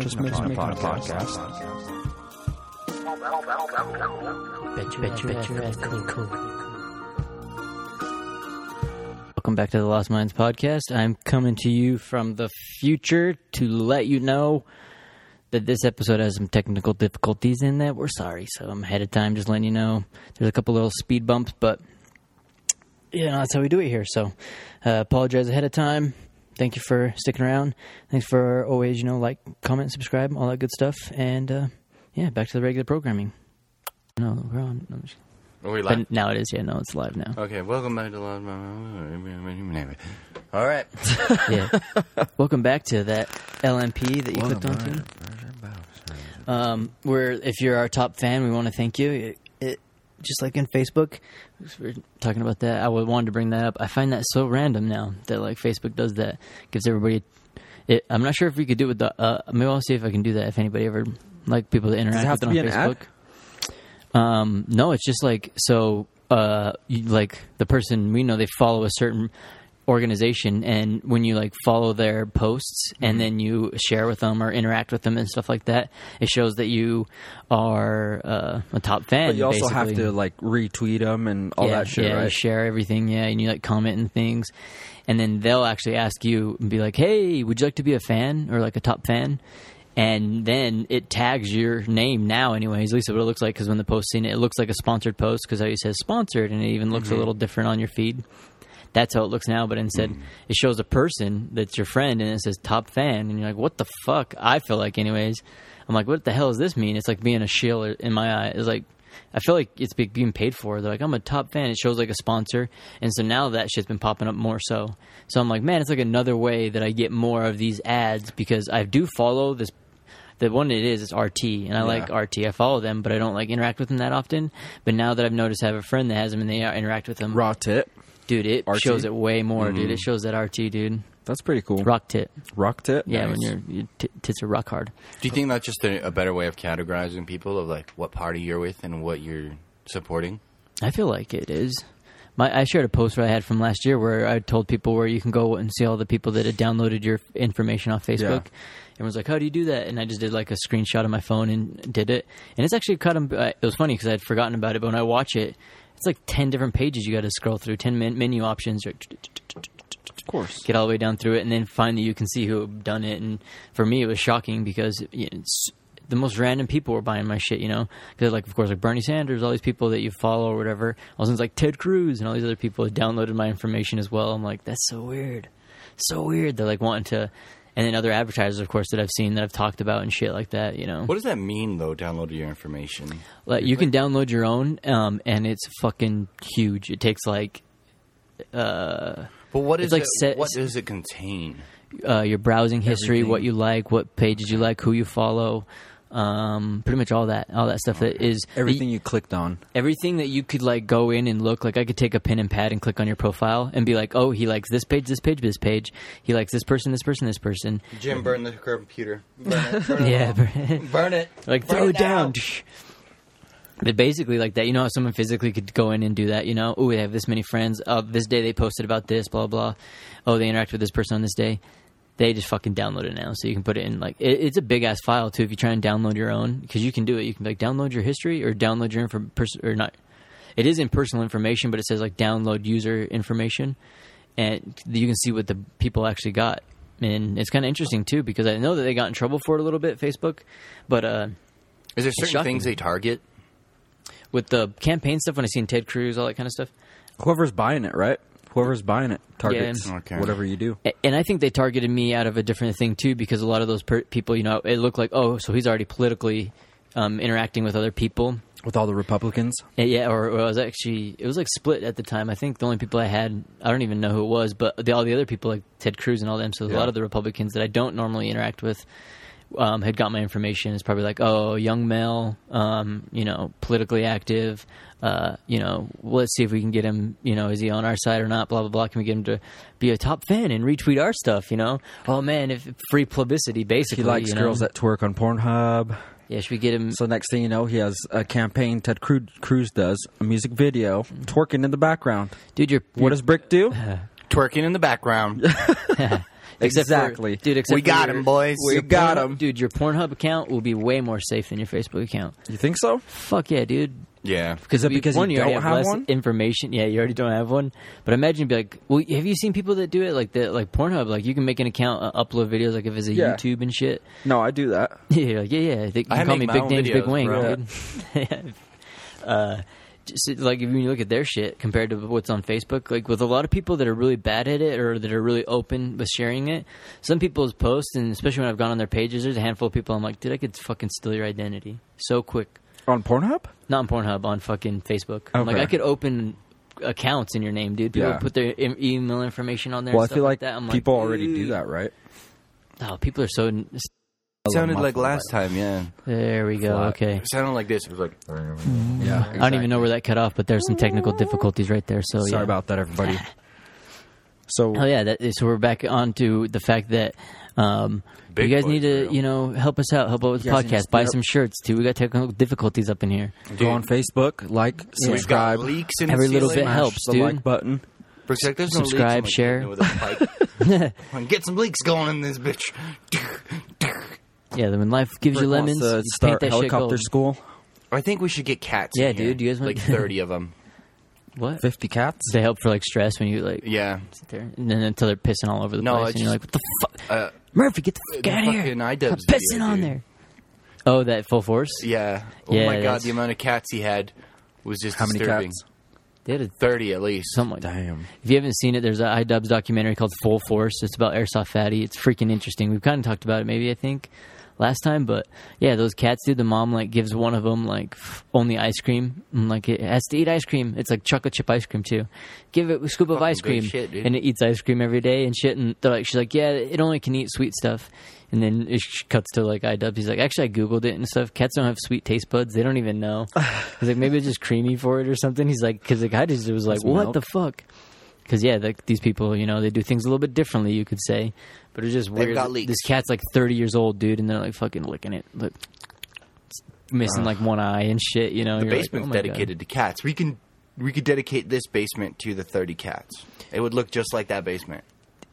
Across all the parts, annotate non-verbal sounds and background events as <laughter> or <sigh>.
Just making, just making, making a podcast. Bet you, bet you, bet you, cool, cool. Welcome back to the Lost Minds podcast. I'm coming to you from the future to let you know that this episode has some technical difficulties in that. We're sorry, so I'm ahead of time just letting you know. There's a couple little speed bumps, but you know that's how we do it here. So uh, apologize ahead of time. Thank you for sticking around. Thanks for always, you know, like, comment, subscribe, all that good stuff. And uh, yeah, back to the regular programming. No, we're on. I'm just- Are we live? but now it is. Yeah, no, it's live now. Okay, welcome back to Live. All right. <laughs> Yeah. Welcome back to that LMP that you clicked onto. Um, where if you're our top fan, we want to thank you. It, it just like in Facebook, we're talking about that. I would wanted to bring that up. I find that so random now that like Facebook does that, gives everybody. It, I'm not sure if we could do it with the. Uh, maybe I'll see if I can do that. If anybody ever like people to interact have with to it on be an ad? Facebook. Um, no, it's just like so. Uh, you, like the person we know, they follow a certain organization, and when you like follow their posts Mm-hmm. and then you share with them or interact with them and stuff like that, it shows that you are uh, a top fan. But you also have to like retweet them and all yeah, that shit, yeah, you right? share everything, yeah, and you like comment and things, and then they'll actually ask you and be like, "Hey, would you like to be a fan or like a top fan?" And then it tags your name now, anyways. At least what it looks like, because when the post seen it, it looks like a sponsored post because it says sponsored, and it even looks a little different on your feed. That's how it looks now, but instead mm-hmm. it shows a person that's your friend, and it says top fan, and you're like, "What the fuck?" I feel like, anyways. I'm like, "What the hell does this mean?" It's like being a shill in my eye. It's like I feel like it's being paid for. They're like, I'm a top fan. It shows like a sponsor, and so now that shit's been popping up more so. So I'm like, man, it's like another way that I get more of these ads because I do follow this. The one it is is RT, and I like RT. I follow them, but I don't like interact with them that often. But now that I've noticed, I have a friend that has them, and they interact with them. Raw tit. Dude, it RT? shows it way more, dude. It shows that RT, dude. That's pretty cool. Rock tit, Rock tit. yeah. Nice. When your your t- tits are rock hard. Do you think that's just a, a better way of categorizing people of like what party you're with and what you're supporting? I feel like it is. My, I shared a post I had from last year where I told people where you can go and see all the people that had downloaded your information off Facebook. Everyone's like, "How do you do that?" And I just did like a screenshot of my phone and did it. And it's actually cut. 'em- uh, It was funny because I had forgotten about it, but when I watch it, it's like ten different pages you got to scroll through, ten men- menu options. of course. Get all the way down through it, and then finally you can see who done it. And for me, it was shocking because it's the most random people were buying my shit. You know, because like of course like Bernie Sanders, all these people that you follow or whatever. All things like Ted Cruz and all these other people had downloaded my information as well. I'm like, that's so weird, so weird. They're like wanting to. And then other advertisers, of course, that I've seen that I've talked about and shit like that. You know, What does that mean though? Download your information. like you can download your own, um, and it's fucking huge. It takes like uh, But what is like it, set- what does it contain? uh, your browsing history, Everything. what you like, what pages you like, who you follow, um, pretty much all that, all that stuff that is Everything you clicked on. everything that you could like go in and look. Like I could take a pen and pad and click on your profile and be like, oh, he likes this page, this page, this page. He likes this person, this person, this person. Jim, burn the computer. <laughs> Yeah, burn it. like throw it down. But basically, like that, you know how someone physically could go in and do that. You know, oh, they have this many friends. Uh, this day they posted about this, blah blah. Oh, they interact with this person on this day. They just fucking download it now, so you can put it in like it, it's a big ass file too. If you try and download your own, because you can do it. You can like download your history or download your info pers- or not. It is in personal information, but it says like download user information, and you can see what the people actually got. And it's kind of interesting too because I know that they got in trouble for it a little bit, Facebook, but uh, Is there certain shocking. things they target? with the campaign stuff when I seen Ted Cruz, all that kind of stuff. Whoever's buying it, right? Whoever's buying it targets Yeah. Okay. whatever you do. And I think they targeted me out of a different thing too, because a lot of those per- people, you know, it looked like, oh, so he's already politically um, interacting with other people. with all the Republicans. Yeah, Yeah, or, or I was actually it was like split at the time. I think the only people I had I don't even know who it was, but the, all the other people like Ted Cruz and all them. So a lot of the Republicans that I don't normally interact with um, had got my information. is probably like, oh, young male, um, you know, politically active. Uh, you know, let's see if we can get him. You know, is he on our side or not? Blah blah blah. Can we get him to be a top fan and retweet our stuff? You know, oh man, if free publicity, basically. He likes you know? girls that twerk on Pornhub. Yeah, should we get him? So next thing you know, he has a campaign. Ted Cruz, Cruz does a music video, twerking in the background. dude, you're, What does Brick do? <laughs> Twerking in the background. <laughs> <laughs> Except for- Exactly. dude. Except we got your- him, boys. We got him. dude. Your Pornhub account will be way more safe than your Facebook account. You think so? Fuck yeah, dude. Yeah. We- because one, you already don't have, have less one? information. Yeah, you already don't have one. But imagine you'd be like, well, have you seen people that do it like the like Pornhub? Like you can make an account, uh, upload videos, like if it's a Yeah. YouTube and shit. No, I do that. <laughs> Yeah, like, yeah, yeah. They, you I can call me Big own Dames, Big Wing, <laughs> uh, like if you look at their shit compared to what's on Facebook, like with a lot of people that are really bad at it or that are really open with sharing it, some people's posts, and especially when I've gone on their pages, there's a handful of people I'm like, dude, I could fucking steal your identity so quick. On Pornhub? Not on Pornhub, on fucking Facebook. I'm like, I could open accounts in your name, dude. People Yeah. put their email information on there. Well, I and stuff feel like, that. I'm people like, already do that, right? Oh, people are so. Sounded like fault. last time, yeah. There we go. Flat. Okay. It sounded like this. It was like, Yeah. I don't even know where that cut off, but there's some technical difficulties right there. So Sorry yeah. about that, everybody. <laughs> So Oh yeah, that, so we're back on to the fact that um, you guys need to, grill. you know, help us out, help out with the You guys podcast, buy speak some shirts too. We got technical difficulties up in here. go on Facebook, like, we've got subscribe, leaks in Every the little bit helps, the dude. like button. Brooks like, there's no leaks. Subscribe, I'm like, share. with a pipe. <laughs> Get some leaks going in this bitch. <laughs> Yeah, then when life gives you lemons, to you start paint that shit helicopter gold. school. I think we should get cats. Yeah, in here. dude, you guys want- like <laughs> thirty of them. What? Fifty cats. They help for like stress when you like Yeah. sit there, and then until they're pissing all over the No, place, it's and you're like, just- "What the fuck, Uh, Murphy? Get the fuck the out of here! fucking Stop iDubbbz pissing video, on dude. there." Oh, that full force. yeah. Oh Yeah, my god, that's- the amount of cats he had was just How many disturbing. cats? They had a, Thirty at least. something like that. Damn. If you haven't seen it, there's a iDubbbz documentary called Full Force. It's about airsoft fatty. It's freaking interesting. We've kind of talked about it, maybe I think last time, but yeah, those cats, dude. The mom like gives one of them like f- only ice cream, and like it has to eat ice cream. It's like chocolate chip ice cream too. Give it a scoop of ice cream, shit, and it eats ice cream every day and shit. And they're like, she's like, yeah, it only can eat sweet stuff. And then it cuts to like iDubbbz. He's like, actually, I googled it and stuff. Cats don't have sweet taste buds. They don't even know. <laughs> He's like, maybe it's just creamy for it or something. He's like, because the guy just was like, what milk. the fuck? Because yeah, like these people, you know, they do things a little bit differently. You could say, but it's just They've weird. got leaks. This cat's like thirty years old, dude, and they're like fucking licking it, like missing like one eye and shit. You know, The You're like, basement's oh my God. dedicated to cats. We can we could dedicate this basement to the thirty cats. It would look just like that basement.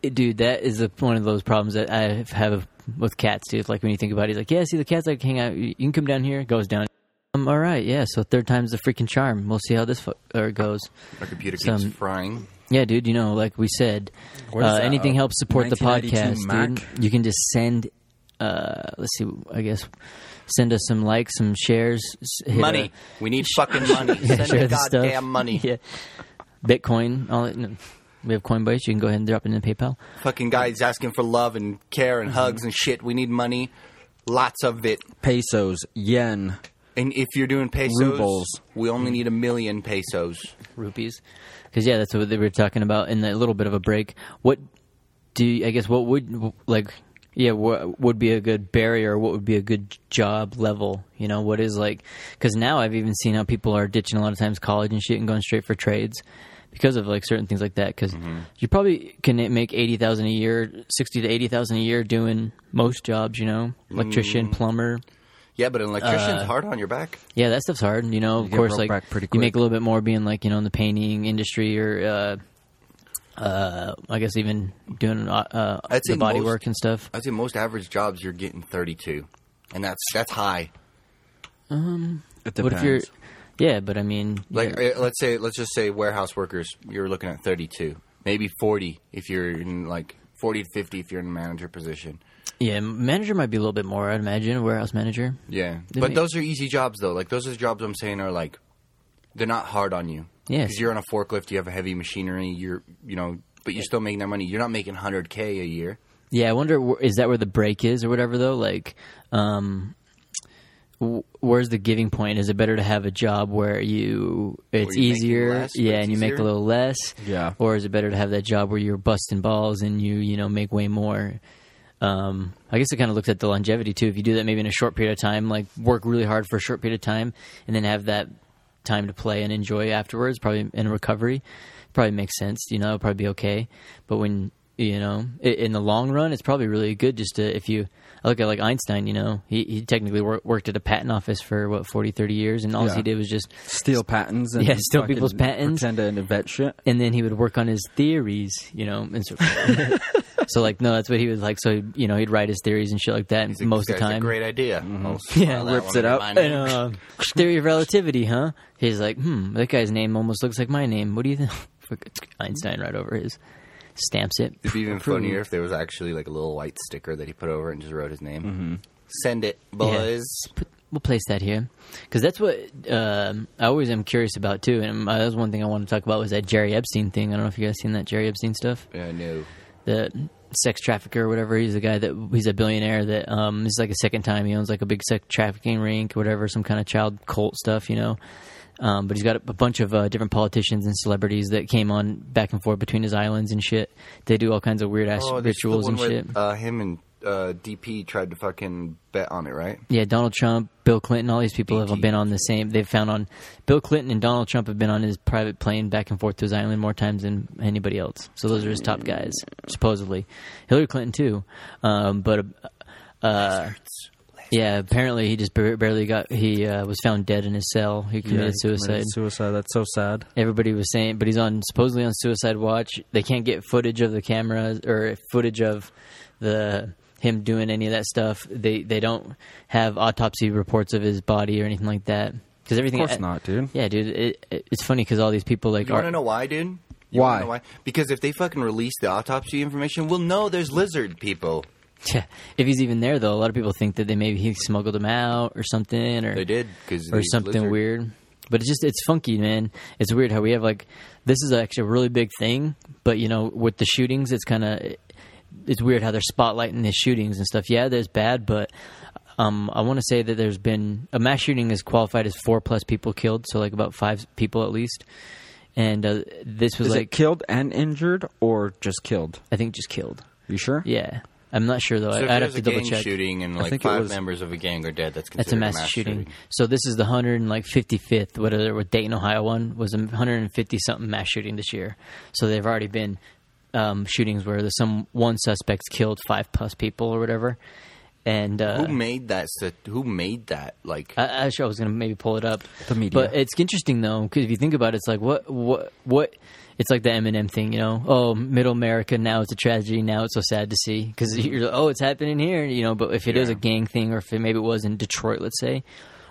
It- dude. That is a, one of those problems that I have with cats, dude. Like when you think about it, he's like, yeah, see the cats like hang out. You can come down here. Goes down. Um, all right, yeah. So third time's the freaking charm. We'll see how this fu- or goes. Our computer keeps Some- frying. Yeah, dude. You know, like we said, uh, that, anything a helps support the podcast, Mac? dude. You can just send. Uh, let's see. I guess send us some likes, some shares, Money. a- We need fucking <laughs> money. Send share the the stuff. goddamn money. Yeah, Bitcoin. All that. no. We have Coinbase. You can go ahead and drop it in PayPal. Fucking guys asking for love and care and hugs and shit. We need money. Lots of it. Pesos, yen. And if you're doing pesos, Rubles. we only need a million pesos. rupees. Because yeah, that's what they were talking about in a little bit of a break. What do you, I guess? What would like? Yeah, what would be a good barrier? What would be a good job level? You know, what is like? Because now I've even seen how people are ditching a lot of times college and shit and going straight for trades because of like certain things like that. Because mm-hmm. you probably can make eighty thousand a year, sixty to eighty thousand a year doing most jobs. You know, electrician, mm. plumber. Yeah, but an electrician's Uh, hard on your back. Yeah, that stuff's hard. You know, of get course, like back pretty you make a little bit more being like you know in the painting industry or uh, uh, I guess even doing uh, uh, I'd say the body most- work and stuff. I'd say most average jobs you're getting 32, and that's that's high. It What depends. if you're? Yeah, but I mean, Like yeah, let's say let's just say warehouse workers, you're looking at 32, maybe 40 if you're in like 40 to 50 if you're in a manager position. Yeah, manager might be a little bit more. I'd imagine warehouse manager. Yeah, They but make- those are easy jobs though. Like those are the jobs I'm saying are like they're not hard on you. Yes. because you're on a forklift, you have a heavy machinery, you're you know, but you're still making that money. You're not making 100k a year. Yeah, I wonder wh- is that where the break is or whatever though? Like, um, w- where's the giving point? Is it better to have a job where you it's you're making easier, less, but yeah, it's and you make a easier? little less, Yeah. or is it better to have that job where you're busting balls and you you know make way more? Um, I guess it kind of looks at the longevity too. If you do that maybe in a short period of time, like work really hard for a short period of time, and then have that time to play and enjoy afterwards, probably in recovery, probably makes sense. You know, it'll probably be okay. But when you know, in the long run, it's probably really good just to if you. I look at like Einstein. You know, he he technically wor- worked at a patent office for what 40, 30 years, and all Yeah. he did was just Steal patents <laughs> and Yeah, steal people's patents. Pretend to invent shit. and then he would work on his theories, you know, and so, <laughs> so like no, that's what he was like. So you know, he'd write his theories and shit like that He's most of the guy's a time. great idea. I'll <laughs> Yeah, file that rips one it under out. my <laughs> And, uh, theory of relativity, huh? He's like, hmm, that guy's name almost looks like my name. What do you think? <laughs> Einstein right over his stamps it. It'd be even funnier if there was actually like a little white sticker that he put over it and just wrote his name. Send it, boys. Put, we'll place that here because that's what um, I always am curious about too. And uh, that was one thing I wanted to talk about was that Jerry Epstein thing. I don't know if you guys seen that Jerry Epstein stuff. Yeah, no. The sex trafficker or whatever. He's a guy that he's a billionaire that um this is like a second time he owns like a big sex trafficking rink or whatever, some kind of child cult stuff, you know. Um, but he's got a, a bunch of uh, different politicians and celebrities that came on back and forth between his islands and shit. They do all kinds of weird ass Oh, rituals and shit. Uh, him and uh, DP tried to fucking bet on it, right? Yeah, Donald Trump, Bill Clinton, all these people have been on the same. They've found on Bill Clinton and Donald Trump have been on his private plane back and forth to his island more times than anybody else. So those are his top guys, supposedly. Hillary Clinton too, um, but uh, yeah, apparently he just barely got. He uh, was found dead in his cell. He committed Yeah, he suicide. Suicide. That's so sad. Everybody was saying, but he's on supposedly on suicide watch. They can't get footage of the cameras or footage of the him doing any of that stuff. They they don't have autopsy reports of his body or anything like that because everything, Of everything. course not, dude. Yeah, dude. It, it, it's funny because all these people like You want are to know why, dude? You Why? know why? Because if they fucking release the autopsy information, we'll know there's lizard people. <laughs> Yeah, if he's even there though. A lot of people think that they maybe he smuggled him out or something or They did because or something weird. But it's just it's funky, man. It's weird how we have like this is actually a really big thing, but you know with the shootings, it's kind of it's weird how they're spotlighting the shootings and stuff. Yeah, there's bad, but um, I want to say that there's been a mass shooting is qualified as four plus people killed, so like about five people at least. And uh, this was Is like it killed and injured or just killed? I think just killed. You sure? Yeah, I'm not sure though. So if I'd have to a double gang check. shooting and like five was- members of a gang are dead, that's That's a considered mass, shooting. So this is the 155th, whatever, what Dayton, Ohio one was a 150 something mass shooting this year. So they've already been um, shootings where there's some one suspect's killed five plus people or whatever. And uh, Who made that? Who made that? Like, I, actually, I was going to maybe pull it up. The media. But it's interesting though, because if you think about it, it's like what what what. It's like the Eminem thing, you know. Oh, Middle America now it's a tragedy. Now it's so sad to see because <laughs> you're like, oh, it's happening here, you know. But if it is Yeah. a gang thing, or if it, maybe it was in Detroit, let's say,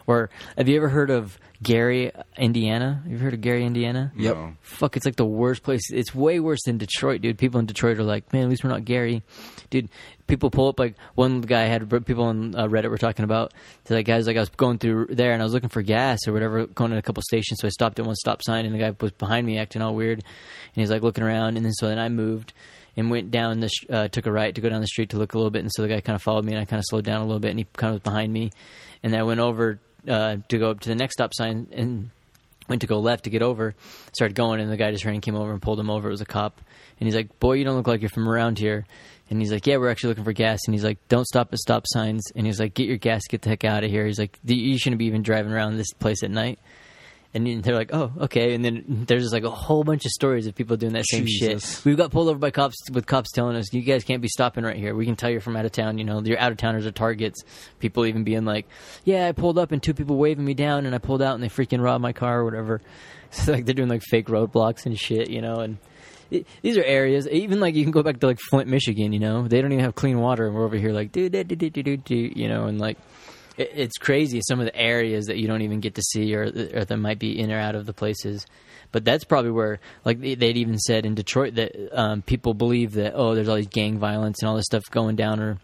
or have you ever heard of Gary, Indiana? Have you heard of Gary, Indiana? Yep. no. Fuck, it's like the worst place. It's way worse than Detroit, dude. People in Detroit are like, man, at least we're not Gary, dude. People pull up like one guy had people on uh, Reddit were talking about. So like guys, like I was going through there and I was looking for gas or whatever, going to a couple stations. So I stopped at one stop sign and the guy was behind me acting all weird, and he's like looking around. And then so then I moved and went down the sh- uh, took a right to go down the street to look a little bit. And so the guy kind of followed me and I kind of slowed down a little bit and he kind of was behind me. And then I went over uh, to go up to the next stop sign and went to go left to get over, started going, and the guy just ran and came over and pulled him over. It was a cop, and he's like, "Boy, you don't look like you're from around here." And he's like, "Yeah, we're actually looking for gas." And he's like, "Don't stop at stop signs." And he's like, "Get your gas, get the heck out of here." He's like, "You shouldn't be even driving around this place at night." And they're like, "Oh, okay." And then there's just like a whole bunch of stories of people doing that same Jesus. shit. We got pulled over by cops with cops telling us, "You guys can't be stopping right here. We can tell you're from out of town. You know, your out of towners are targets." People even being like, "Yeah, I pulled up and two people waving me down, and I pulled out and they freaking robbed my car or whatever." <laughs> So like they're doing like fake roadblocks and shit, you know, and. it- These are areas, even like you can go back to like Flint, Michigan. You know, they don't even have clean water, and we're over here like do do do do do do. You know, and like it's crazy some of the areas that you don't even get to see or, or that might be in or out of the places. But that's probably where like they- they'd even said in detroit that um, people believe that oh there's all these gang violence and all this stuff going down or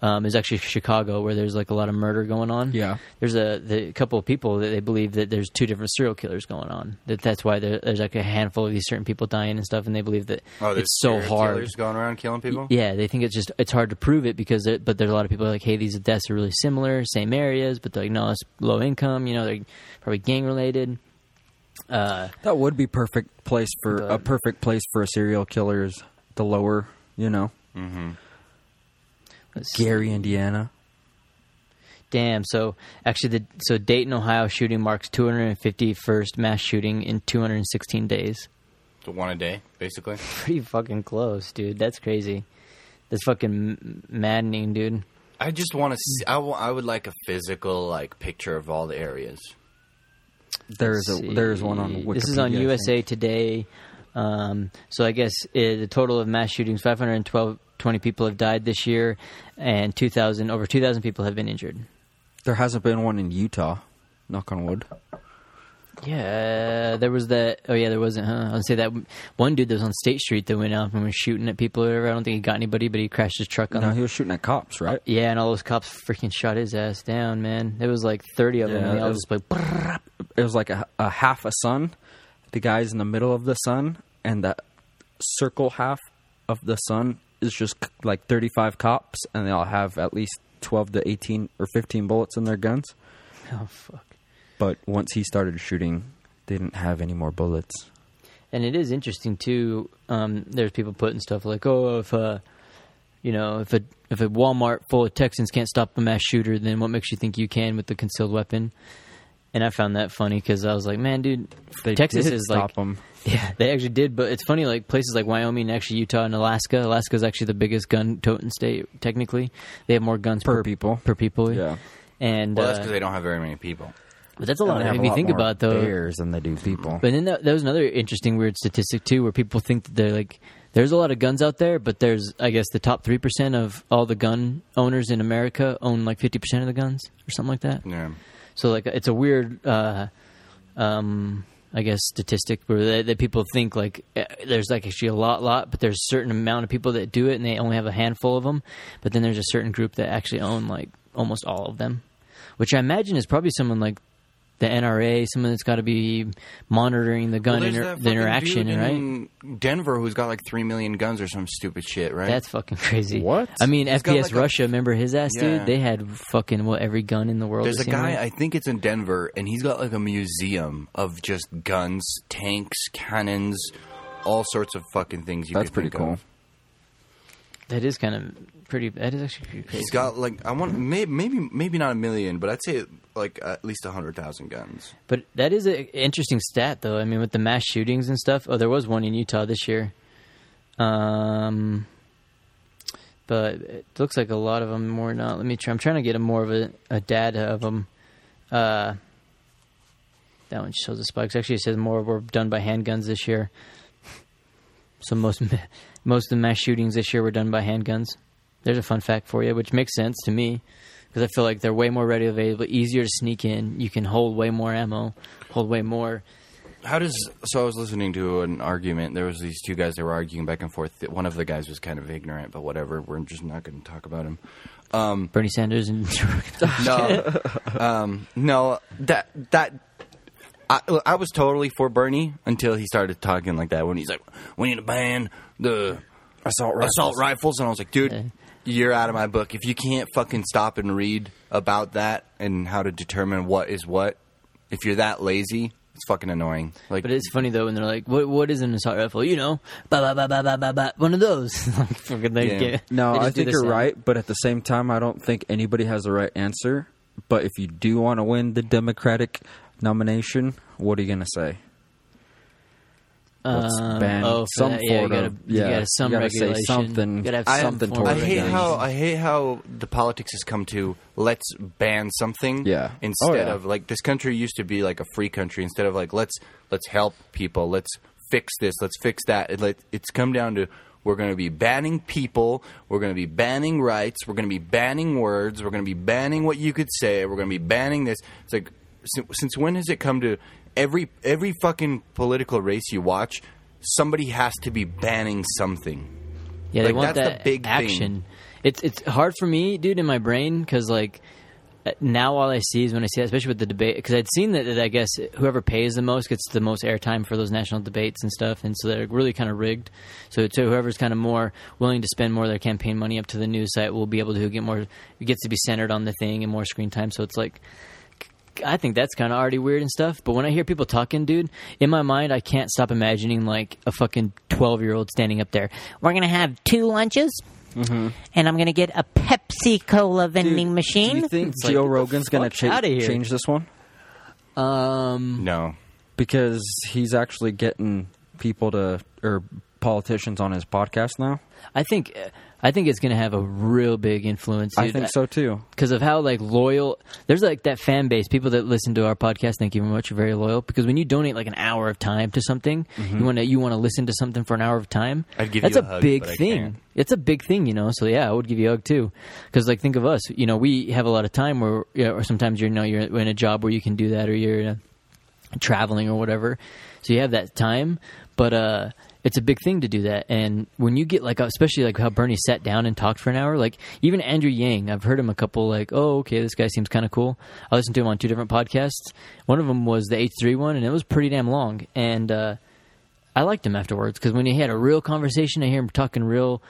um, is actually Chicago, where there's like a lot of murder going on. Yeah. there's a the, couple of people that they believe that there's two different serial killers going on. That that's why there, there's like a handful of these certain people dying and stuff, and they believe that Oh, it's so hard. serial hard. killers going around killing people. Yeah, they think it's just it's hard to prove it because it, but there's a lot of people like, hey, these deaths are really similar, same areas, but they're like, no, it's low income. You know, they're probably gang related. Uh, That would be perfect place for a perfect place for a serial killer is the lower, you know, let's see. Gary, Indiana. Damn. So actually, the so Dayton, Ohio shooting marks 251st mass shooting in 216 days. So one a day, basically. <laughs> Pretty fucking close, dude. That's crazy. That's fucking maddening, dude. I just want to. See, I, I would like a physical like picture of all the areas. There's a there's one on see. Wikipedia. This is on USA. Today. Um, so I guess uh, the total of mass shootings 512 20 people have died this year, and 2,000 over 2,000 people have been injured. There hasn't been one in Utah. Knock on wood. Yeah, there was that. Oh yeah, there wasn't. Huh? I'd say that one dude that was on State Street that went out and was shooting at people or whatever. I don't think he got anybody, but he crashed his truck on. No, them. he was shooting at cops, right? Yeah, and all those cops freaking shot his ass down, man. There was like 30 of them. Yeah, they all it just like. It was like a, a half a sun. The guy's in the middle of the sun, and that circle half of the sun is just like 35 cops, and they all have at least 12 to 18 or 15 bullets in their guns. <laughs> oh fuck. But once he started shooting, they didn't have any more bullets. And it is interesting too. Um, there's people putting stuff like, "Oh, if uh, you know, if a if a Walmart full of Texans can't stop a mass shooter, then what makes you think you can with the concealed weapon?" And I found that funny because I was like, "Man, dude, They Texas did is stop like, them. <laughs> yeah, they actually did." But it's funny, like places like Wyoming, and actually Utah, and Alaska. Alaska is actually the biggest gun-toting state. Technically, they have more guns Per per, people. Per people, Yeah. And Well, that's uh, because they don't have very many people. but that's a lot. they have If you think more about it, though, bears than they do people. but then that, that was another interesting, weird statistic too, where people think that they're like, there's a lot of guns out there, but there's, I guess, the top three percent of all the gun owners in America own like fifty percent of the guns or something like that. Yeah. So like, it's a weird, uh, um, I guess, statistic where that, that people think like eh, there's like actually a lot, lot, but there's a certain amount of people that do it, and they only have a handful of them. But then there's a certain group that actually own like almost all of them, which I imagine is probably someone like the NRA, someone that's got to be monitoring the gun Well, inter- the interaction, dude right? Denver, who's got like three million guns or some stupid shit, right? That's fucking crazy. What? I mean, He's FPS like a- Russia. remember his ass, Yeah. dude? They had fucking what every gun in the world. There's a guy, like. I think it's in Denver, and he's got like a museum of just guns, tanks, cannons, all sorts of fucking things. You That's could pretty think cool. of. that is kind of pretty. That is actually pretty crazy. He's got like I want maybe maybe maybe not a million, but I'd say like at least hundred thousand guns. But that is an interesting stat, though. I mean, with the mass shootings and stuff. Oh, there was one in Utah this year. Um, but it looks like a lot of them more not. Let me try. I'm trying to get a more of a, a data of them. Uh, that one shows the spikes. Actually, it says more were done by handguns this year. <laughs> So most <laughs> most of the mass shootings this year were done by handguns. There's a fun fact for you, which makes sense to me because I feel like they're way more ready available, easier to sneak in. You can hold way more ammo, hold way more. How does so? I was listening to an argument. There was these two guys that were arguing back and forth. One of the guys was kind of ignorant, but whatever. We're just not going to talk about him. Bernie Sanders and <laughs> No, um, no. That that I, I was totally for Bernie until he started talking like that. When he's like, "We need to ban the Assault rifles. assault rifles," and I was like, "Dude, Yeah. You're out of my book. If you can't fucking stop and read about that and how to determine what is what, if you're that lazy, it's fucking annoying." Like, But it's funny though when they're like, "What? What is an assault rifle?" You know, ba ba ba ba ba ba ba. One of those. <laughs> like fucking they Yeah. get. No, they I think you're sound. right, but at the same time, I don't think anybody has the right answer. But if you do want to win the Democratic nomination, what are you going to say? Let's Um, ban oh, for some that, yeah, you sort gotta, of you yeah. gotta some you gotta say regulation. something. You gotta have I, something form I hate how I hate how the politics has come to let's ban something Yeah. instead Oh, yeah. of like this country used to be like a free country instead of like let's let's help people let's fix this let's fix that it, let, it's come down to we're going to be banning people we're going to be banning rights we're going to be banning words we're going to be banning what you could say we're going to be banning this it's like since, since when has it come to every every fucking political race you watch somebody has to be banning something Yeah, they want that's the that big thing. action. it's it's hard for me, dude, in my brain because like uh, now all I see is when I see that, especially with the debate, because I'd seen that, that I guess whoever pays the most gets the most airtime for those national debates and stuff, and so they're really kind of rigged. So, so whoever's kind of more willing to spend more of their campaign money up to the news site will be able to get more, gets to be centered on the thing and more screen time. So it's like. I think that's kind of already weird and stuff. But when I hear people talking, dude, in my mind, I can't stop imagining like a fucking twelve year old standing up there. We're gonna have two lunches, and I'm gonna get a Pepsi Cola vending Do machine. Do you think like, Joe get the Rogan's going to fuck outta here. change this one? Um, No. Because he's actually getting people to or politicians on his podcast now. I think I think it's going to have a real big influence. I think so too. because of how like loyal there's like that fan base people that listen to our podcast thank you very much you're very loyal because when you donate like an hour of time to something you want to you want to listen to something for an hour of time Mm-hmm. I'd give that's you a, a hug, big but I thing can't. it's a big thing you know so yeah i would give you a hug too because like think of us you know we have a lot of time where you know, or sometimes you're you know you're in a job where you can do that or you're uh, traveling or whatever so you have that time but uh it's a big thing to do that. And when you get like especially like how bernie sat down and talked for an hour like even andrew yang i've heard him a couple like oh okay this guy seems kind of cool. I listened to him on two different podcasts. One of them was the h3 one and it was pretty damn long. And uh i liked him afterwards because when he had a real conversation i hear him talking real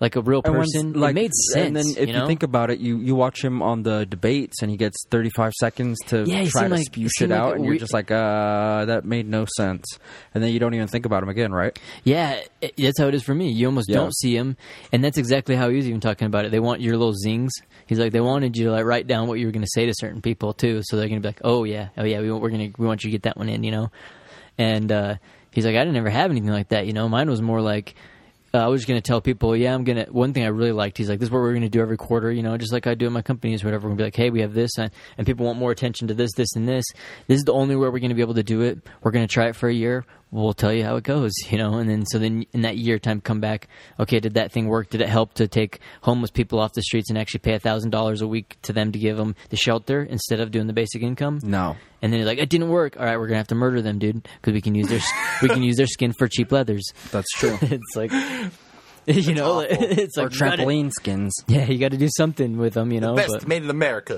like a real person like, it made sense And then if you, you, think about it, you you watch him on the debates, and he gets 35 seconds to Yeah, try to like- spew shit like out, and you're just like, uh, that made no sense. And then you don't even think about him again, right? Yeah, it, that's how it is for me. You almost Yeah. don't see him, and that's exactly how he was even talking about it. They want your little zings. He's like, they wanted you to like write down what you were going to say to certain people too, so they're going to be like, oh yeah, oh yeah, we, we're going to we want you to get that one in, you know. And uh, he's like, I didn't ever have anything like that, you know. Mine was more like. Uh, I was going to tell people, yeah, I'm going to. One thing I really liked, he's like, this is what we're going to do every quarter, you know, just like I do in my companies whatever. We're going to be like, hey, we have this, and, and people want more attention to this, this, and this. This is the only way we're going to be able to do it. We're going to try it for a year. We'll tell you how it goes, <laughs> you know, and then so then in that year time, come back. Okay, did that thing work? Did it help to take homeless people off the streets and actually pay a thousand dollars a week to them to give them the shelter instead of doing the basic income? No. And then you're like, it didn't work. All right, we're gonna have to murder them, dude, because we can use their we can use their skin for cheap leathers. That's true. <laughs> it's like, <laughs> you know, <laughs> it's or like you gotta- trampoline skins. yeah, you got to do something with them, you know. Best but- made in America.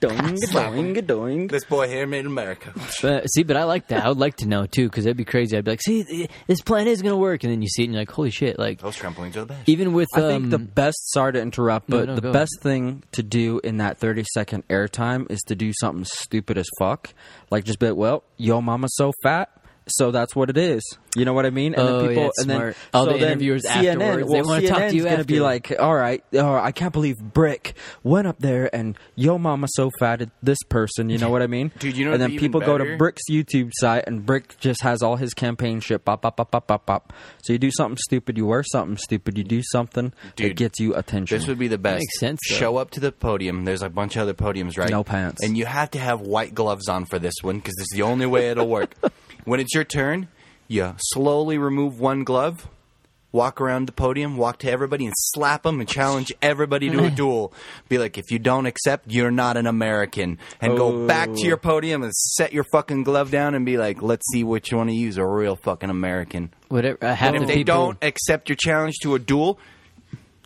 doing, doing, doing. this boy here made in America. But, see, but I like that. I would like to know too, because that'd be crazy. I'd be like, see, this plan is gonna work, and then you see it, and you're like, holy shit! Like, Those trampolines are the best. even with I think the um, best. Sorry to interrupt, No, but no, the go. best thing to do in that thirty second airtime is to do something stupid as fuck, like just be like, "Well, yo, mama's so fat." So that's what it is. You know what I mean? And Oh, then people, yeah, and then smart. All so the then interviewers CNN, afterwards, well, they wanna talk to you gonna be after. like, "All right, oh, I can't believe Brick went up there and yo, mama so fat at this person." You know what I mean? <laughs> Dude, you know And then people go to? Brick's YouTube site, and Brick just has all his campaign shit. Pop, pop, pop, pop, pop, pop. So you do something stupid, you wear something stupid, you do something that Dude, gets you attention. This would be the best. makes sense, though. Show up to the podium. There's a bunch of other podiums, right? No pants. And you have to have white gloves on for this one because this is the only way it'll work. <laughs> when it's your turn, you slowly remove one glove, walk around the podium, walk to everybody, and slap them and challenge everybody to a <laughs> duel. Be like, if you don't accept, you're not an American. And go back to your podium and set your fucking glove down and be like, let's see which one of you is a real fucking American. whatever. Uh, And if they people, don't accept your challenge to a duel,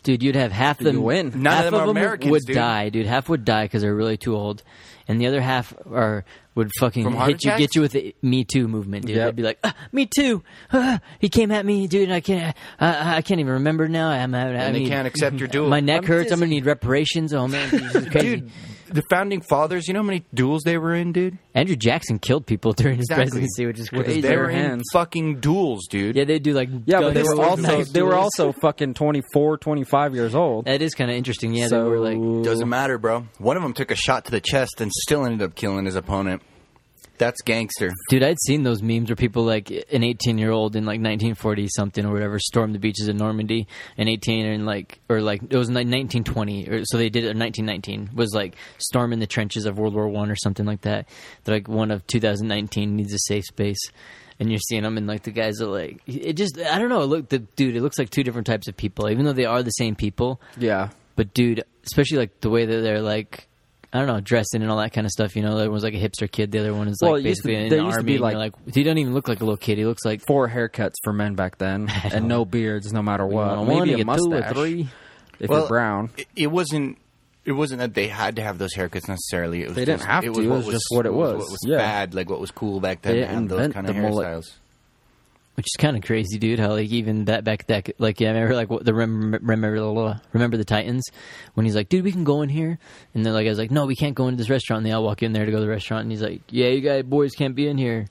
dude, you'd have half them You win. None of half them are them Americans, would dude. die, dude. Half would die because they're really too old, and the other half are would fucking From hit you, get you with the Me Too movement, dude. Yep. They'd be like, ah, "Me too." Ah, he came at me, dude. I can't. Uh, I can't even remember now. I'm. I, I and they mean, can't accept your <laughs> duel. My neck I'm hurts. I'm gonna need reparations. Oh man, <laughs> dude. The founding fathers, you know how many duels they were in, dude? Andrew Jackson killed people <laughs> during his Exactly. presidency, which is With his crazy. They bare were in hands. fucking duels, dude. Yeah, they do like yeah, but they guns, were also knives, they were duels. also fucking 24, 25 years old. That is kind of interesting. Yeah, so they were like. Doesn't matter, bro. One of them took a shot to the chest and still ended up killing his opponent. That's gangster. Dude, I'd seen those memes where people like an 18 year old in like 1940 something or whatever stormed the beaches of Normandy, and 18 and like or like it was like 1920 or so they did it. Or 1919 was like storming the trenches of World War One or something like that. They're like one of 2019 needs a safe space. And you're seeing them, and like the guys are like, it just, I don't know. It look, the dude, it looks like two different types of people, even though they are the same people. Yeah. But dude, especially like the way that they're like, I don't know, dressing and all that kind of stuff. You know, the other one's like a hipster kid. The other one is like Well, it used to- basically in there the used to army. be, and you're like- like, he doesn't even look like a little kid. He looks like Four haircuts for men back then, <laughs> and no beards, no matter what. one, Maybe you a get two or mustache. three. if Well, you're brown. It, it wasn't. It wasn't that they had to have those haircuts necessarily. It was They didn't just, have it to. It what was just what it was. What was Yeah. fad, like what was cool back then. They to have those kind of the mullet. Which is kind of crazy, dude. How like even that back that like yeah, I remember like what the remember remember, remember the Titans when he's like, dude, we can go in here, and then like I was like, no, we can't go into this restaurant. And they all walk in there to go to the restaurant, and he's like, yeah, you guys boys can't be in here.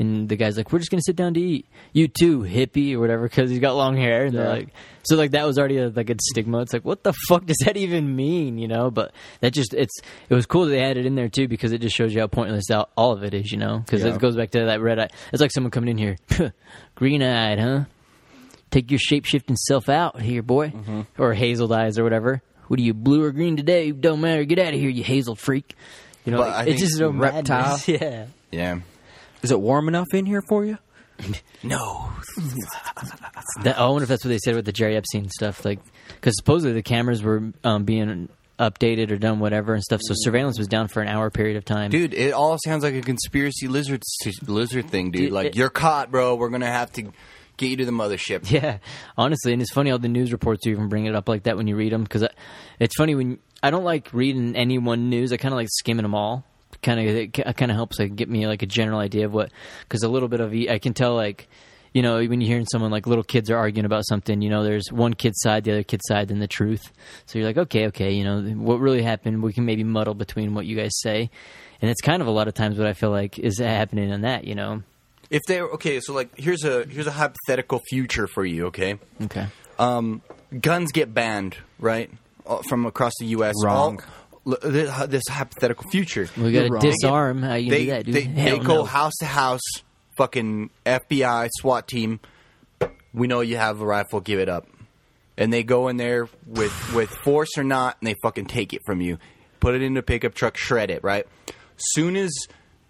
And the guy's like, we're just gonna sit down to eat. You too, hippie or whatever, because he's got long hair. And they're like, so like that was already a, like a stigma. It's like, what the fuck does that even mean? You know? But that just it's it was cool that they had it in there too because it just shows you how pointless all, all of it is. You know? Because Yeah. it goes back to that red eye. It's like someone coming in here, green eyed, huh? Take your shape shifting self out here, boy, Mm-hmm. or hazel eyes or whatever. What are you, blue or green today? Don't matter. Get out of here, you hazel freak. You know, like, it's just a reptile- madness. <laughs> Yeah. Yeah. Is it warm enough in here for you? <laughs> No. <laughs> That, I wonder if that's what they said with the Jerry Epstein stuff. Like, because supposedly the cameras were um, being updated or done whatever and stuff. So surveillance was down for an hour period of time. Dude, it all sounds like a conspiracy lizard lizard thing, dude. Dude, like it- you're caught, bro. We're gonna have to get you to the mothership. <laughs> Yeah, honestly, and it's funny how the news reports even bring it up like that when you read them because it's funny when I don't like reading any one news. I kind of like skimming them all. Kind of, it kind of helps like get me like a general idea of what because a little bit of I can tell like you know when you're hearing someone like little kids are arguing about something, you know, there's one kid's side, the other kid's side, then the truth. So you're like, okay, okay, you know, what really happened? We can maybe muddle between what you guys say, and it's kind of a lot of times what I feel like is happening in that, you know. If they okay, so like here's a here's a hypothetical future for you. Okay, Okay. um, guns get banned, right, uh, from across the U.S. Wrong. All, l- this, hypothetical future. We got to disarm. How you they do that, dude? they, they go no. house to house, fucking FBI SWAT team. We know you have a rifle. Give it up. And they go in there with with force or not, and they fucking take it from you, put it in a pickup truck, shred it. Right. Soon as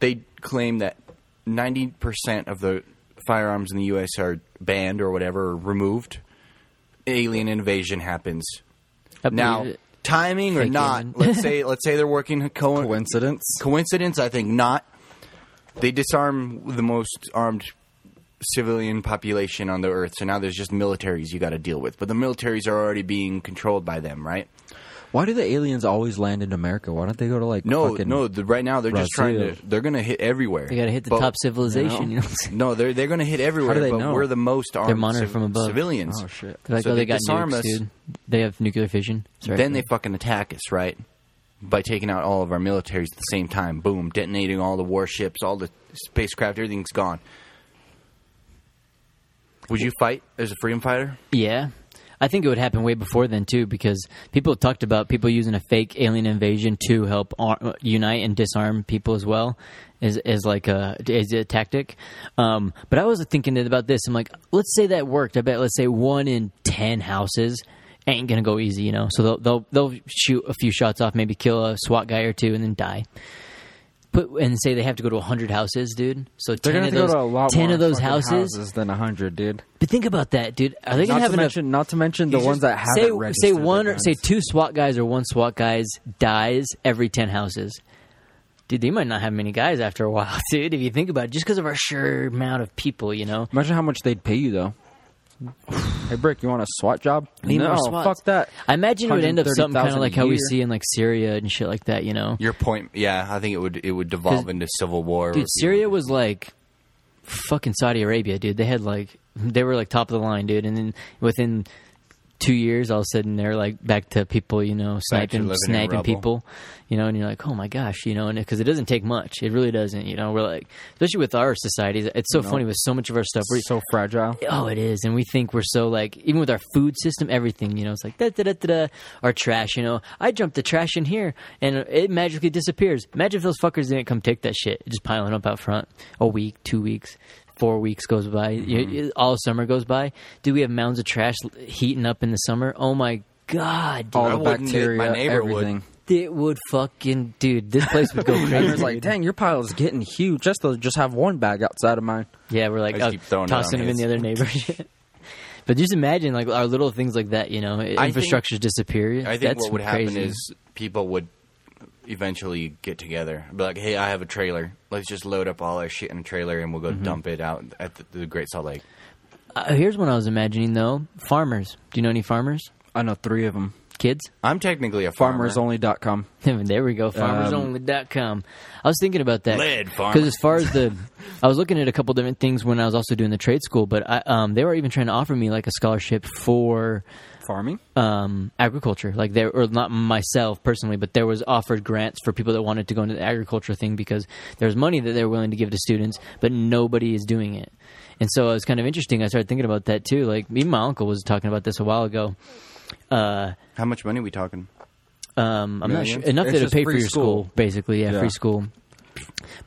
they claim that ninety percent of the firearms in the U.S. are banned or whatever, or removed, alien invasion happens. Now, it. Timing or Fake not, alien. let's <laughs> say let's say they're working co- Coincidence? Coincidence? I think not. They disarm the most armed civilian population on the earth, so now there's just militaries you got to deal with. But the militaries are already being controlled by them, right? Why do the aliens always land in America? Why don't they go to like No, fucking no. The, right now they're just trying to. They're going to hit everywhere. They got to hit the But- top civilization. You know, what I'm? No, they're they're going to hit everywhere. How do they but know? we're the most armed They're monitored civ- from above. civilians. Oh shit! They're like, So oh, they they got disarm nukes, us. dude. They have nuclear fission. Sorry. then they fucking attack us, right? By taking out all of our militaries at the same time. Boom, detonating all the warships, all the spacecraft, everything's gone. Would you fight as a freedom fighter? yeah. I think it would happen way before then too, because people talked about people using a fake alien invasion to help ar- unite and disarm people as well, as as like a as a tactic. Um, but I was thinking about this. I'm like, let's say that worked. I bet let's say one in ten houses ain't gonna go easy, you know. So they'll they'll they'll shoot a few shots off, maybe kill a SWAT guy or two, and then die. And say they have to go to hundred houses, dude. So They're ten gonna of have to those go to a lot ten more of those fucking houses, than hundred, dude. But think about that, dude. Are they gonna Not have to enough? mention, not to mention the ones that haven't say registered say their one or guns. say two SWAT guys or one SWAT guys dies every ten houses. Dude, they might not have many guys after a while, <laughs> dude. If you think about it, just because of our sheer amount of people, you know. Imagine how much they'd pay you though. Hey, Brick, you want a SWAT job? Need no, more SWATs. fuck that. I imagine it would end up something kind of like a how we see in like Syria and shit like that, you know. Your point, yeah, I think it would it would devolve 'Cause- into civil war. Dude, Syria was like fucking Saudi Arabia, dude. They had like they were like top of the line, dude. And then within two years, all of a sudden they're like back to people, you know, sniping, sniping people, you know. And you're like, oh my gosh, you know, and because it doesn't take much, it really doesn't, you know. We're like, especially with our societies, it's so funny with so much of our stuff. We're, so fragile. Oh, it is, and we think we're so like even with our food system, everything. You know, it's like da da da da. da. Our trash, you know, I dumped the trash in here, and it magically disappears. Imagine if those fuckers didn't come take that shit, just piling up out front. A week, two weeks, four weeks goes by. You- mm-hmm. you- all summer goes by. Do we have mounds of trash heating up in the summer? Oh my god, dude. All I the wouldn't, bacteria, my neighbor would. everything. it would fucking dude. This place would go <laughs> crazy. it's like, dang, your pile is getting huge. Just to just have one bag outside of mine. Yeah, we're like I uh, keep throwing it tossing them in the other neighbors. <laughs> <laughs> but just imagine like our little things like that. You know, infrastructures disappear. I think That's what would happen is people would eventually get together, be like, "Hey, I have a trailer. Let's just load up all our shit in a trailer and we'll Mm-hmm. go dump it out at the, the Great Salt Lake." Uh, here's what I was imagining though: farmers. Do you know any farmers? I know three of them. Kids? I'm technically a farmer. FarmersOnly.com. <laughs> there we go. FarmersOnly.com. I was thinking about that Lead farmer. because as far as the, <laughs> I was looking at a couple different things when I was also doing the trade school, but I, um, they were even trying to offer me like a scholarship for Farming? um, agriculture. Like there, or not myself personally, but there was offered grants for people that wanted to go into the agriculture thing because there's money that they're willing to give to students, but nobody is doing it. And so it was kind of interesting. I started thinking about that too. Like even my uncle was talking about this a while ago. Uh, How much money are we talking? um, I'm not sure enough It's to pay for your school. school. basically. Yeah, Yeah. free school.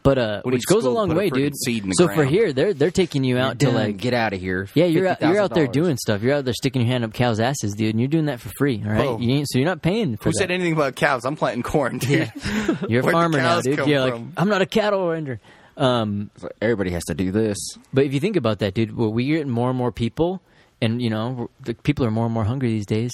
But uh, which goes a long Put a way, dude. seed in the So for here, they're they're taking you out to like get out of here. yeah, you're out, you're out there doing stuff. You're out there sticking your hand up cows' asses, dude, and you're doing that for free, all right? Whoa. You ain't, so you're not paying for Who that. said anything about cows? I'm planting corn, dude. <laughs> You're a farmer now, dude. You're like? I'm not a cattle ranger. Um, like, Everybody has to do this. but if you think about that, dude, well, we're getting more and more people, and you know, the people are more and more hungry these days,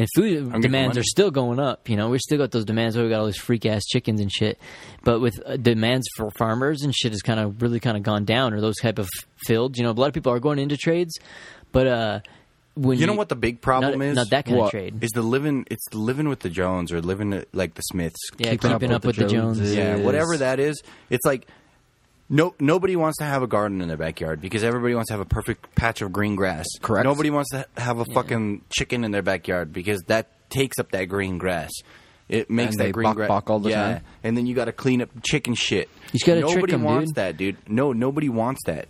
and food Hungry demands are still going up. You know, we still got those demands. where we got all these freak ass chickens and shit. But with uh, demands for farmers and shit has kind of really kind of gone down, or those type of fields. You know, a lot of people are going into trades, but uh, when You know what the big problem not, is? Not that kind What? of trade. Is the living? It's the living with the Jones or living like the Smiths. yeah, keeping keeping, up up, with with the the Joneses. Joneses. Yeah, whatever that is. It's like no nobody wants to have a garden in their backyard because everybody wants to have a perfect patch of green grass. Correct. Nobody wants to have a fucking chicken in their backyard because that takes up that green grass. It makes And that they green grass bok all the yeah, time. and then you got to clean up chicken shit. You just gotta trick nobody 'em, wants dude. that, dude. No, nobody wants that.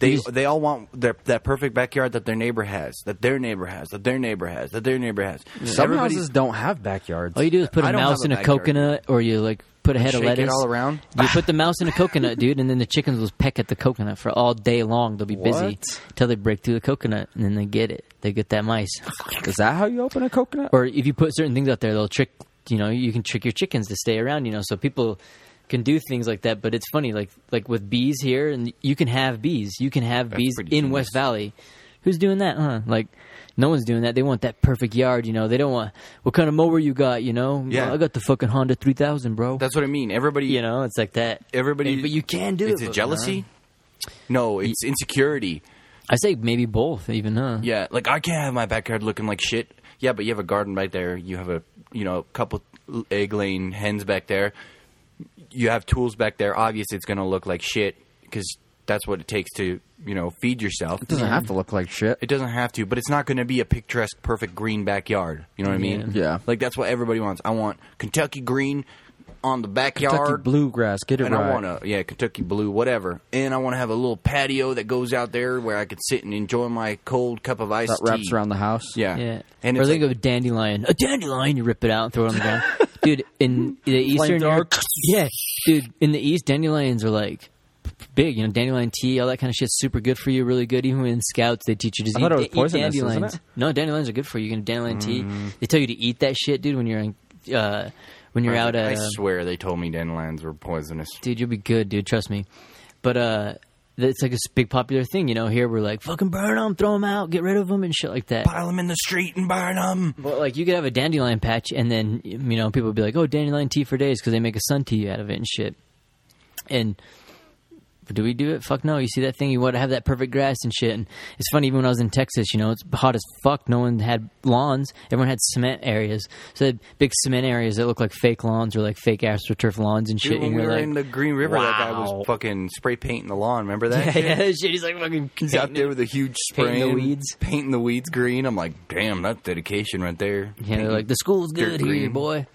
They just- they all want their, that perfect backyard that their neighbor has, that their neighbor has, that their neighbor has, that their neighbor has. Some Everybody- houses don't have backyards. All you do is put I a don't mouse have in a a backyard. coconut, or you like put a head of shake lettuce it all around. You put the mouse in a coconut, dude, and then the chickens will peck at the coconut for all day long. They'll be busy What? till they break through the coconut, and then they get it. They get that mice. Is that how you open a coconut? or if you put certain things out there, they'll trick. You know, you can trick your chickens to stay around. You know, so people can do things like that. But it's funny, like like with bees here, and you can have bees. You can have That's bees in genius. West Valley. Who's doing that? Huh? Like. No one's doing that. They want that perfect yard, you know. They don't want what kind of mower you got, you know. Yeah. "Well, I got the fucking Honda three thousand, bro. That's what I mean. Everybody, you know, it's like that. everybody. And- but you can do Is it. it but- jealousy? No, it's insecurity. I say maybe both, even huh? Yeah, like I can't have my backyard looking like shit. Yeah, but you have a garden right there. You have a you know a couple egg laying hens back there. You have tools back there. Obviously, it's going to look like shit because that's what it takes to you know feed yourself. It doesn't have to look like shit. It doesn't have to, but it's not going to be a picturesque, perfect green backyard. You know what I mean? Yeah. Like that's what everybody wants. I want Kentucky green on the backyard. Kentucky bluegrass, get it and right. I want to, yeah, Kentucky blue, whatever. And I want to have a little patio that goes out there where I could sit and enjoy my cold cup of ice. that wraps tea. around the house. Yeah, Yeah. And or it's think like, of a dandelion. A dandelion, you rip it out and throw it on the ground. <laughs> dude, in the <laughs> eastern Flamethrower. Yeah. Dude, in the east dandelions are like big, you know, dandelion tea, all that kind of shit's super good for you, really good. Even in scouts they teach you to I eat, thought it was eat poisonous, isn't dandelions. it? No, dandelions are good for you. You can dandelion tea. They tell you to eat that shit, dude, when you're in uh when you're out I at uh, swear they told me dandelions were poisonous. dude, you'll be good, dude. Trust me. But uh, it's like a big popular thing, you know. Here we're like, fucking burn them, throw them out, get rid of them, and shit like that. Pile them in the street and burn them. But like, you could have a dandelion patch, and then you know people would be like, oh, dandelion tea for days because they make a sun tea out of it and shit. And do we do it? Fuck no. You see that thing? You want to have that perfect grass and shit. And it's funny, even when I was in Texas, you know, it's hot as fuck. No one had lawns. Everyone had cement areas. So they had big cement areas that look like fake lawns or like fake astroturf lawns and shit. Dude, when and we were like, in the Green River, that guy was fucking spray painting the lawn. Remember that? <laughs> yeah, shit? yeah, that shit. He's like fucking. He's out there with a huge spray Painting the weeds. painting the weeds green. I'm like, damn, that's dedication right there. Yeah, they're like the school's good here, green. boy.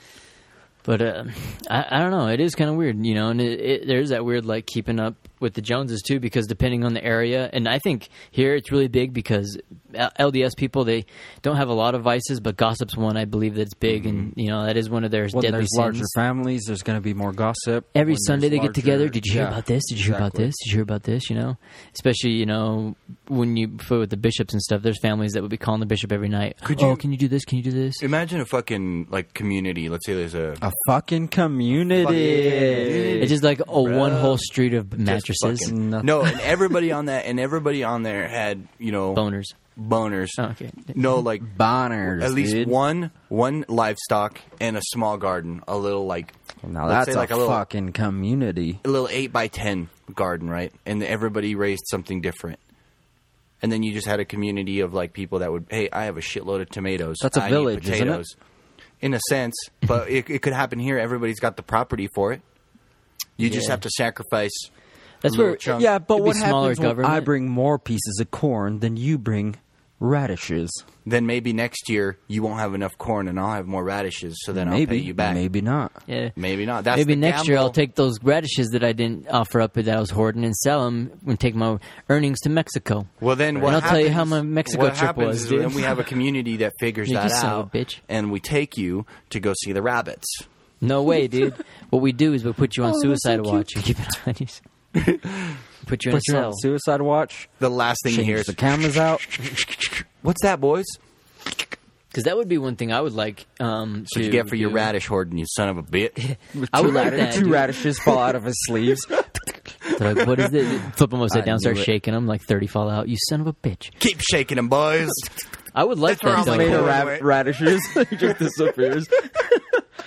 But uh, I, I don't know. It is kind of weird, you know, and it, it, there's that weird like keeping up with the Joneses too, because depending on the area, and I think here it's really big because LDS people they don't have a lot of vices, but gossip's one I believe that's big, and mm-hmm. you know that is one of their When deadly there's sins. larger families, there's going to be more gossip. Every When Sunday they there's get together. Did you hear Yeah, about this? Did you hear about this? Did you hear about this? You know, especially you know when you for with the bishops and stuff. There's families that would be calling the bishop every night. Could oh, you- can you do this? Can you do this? Imagine a fucking like community. Let's say there's a A fucking community. It's just like a one whole street of just mattresses, fucking- Nothing. no, and everybody on that, <laughs> and everybody on there had you know boners. boners. Oh, okay. No, like boners. at least dude. one one livestock and a small garden. A little like Now that's say like a, a little fucking community. a little eight by ten garden, right? And everybody raised something different. and then you just had a community of like people that would, hey, I have a shitload of tomatoes. That's a I village, isn't it? In a sense, but <laughs> it, it could happen here. Everybody's got the property for it. You just have to sacrifice. That's a little where chunk. Yeah, but It'd what smaller happens when I bring more pieces of corn than you bring radishes? Then maybe next year you won't have enough corn, and I'll have more radishes. So then maybe I'll pay you back. Maybe not. Yeah. Maybe not. That's Maybe the next year I'll take those radishes that I didn't offer up that I was hoarding and sell them and take my earnings to Mexico. Well, then what And I'll tell you how happens- my Mexico what trip happens was, is dude. Then we have a <laughs> community that figures You that son out, bitch. and we take you to go see the rabbits. No way, dude. <laughs> what we do is we put you on Oh, suicide watch and <laughs> keep it on you. <laughs> Put you in Put a you on cell. suicide watch. The last thing you Change hear is the cameras out. <laughs> "What's that, boys?" Because that would be one thing I would like. Um, What you to get for your do. radish hoarding, you son of a bitch. <laughs> I would Two like that. Two dude. radishes fall out of his sleeves. They're like, what is it? Flip them upside I down, start it. shaking them. Like thirty fall out. You son of a bitch. Keep shaking them, boys. I would like That's where that. I'm Though. like, Made of Wait, ra- radishes. he just disappears.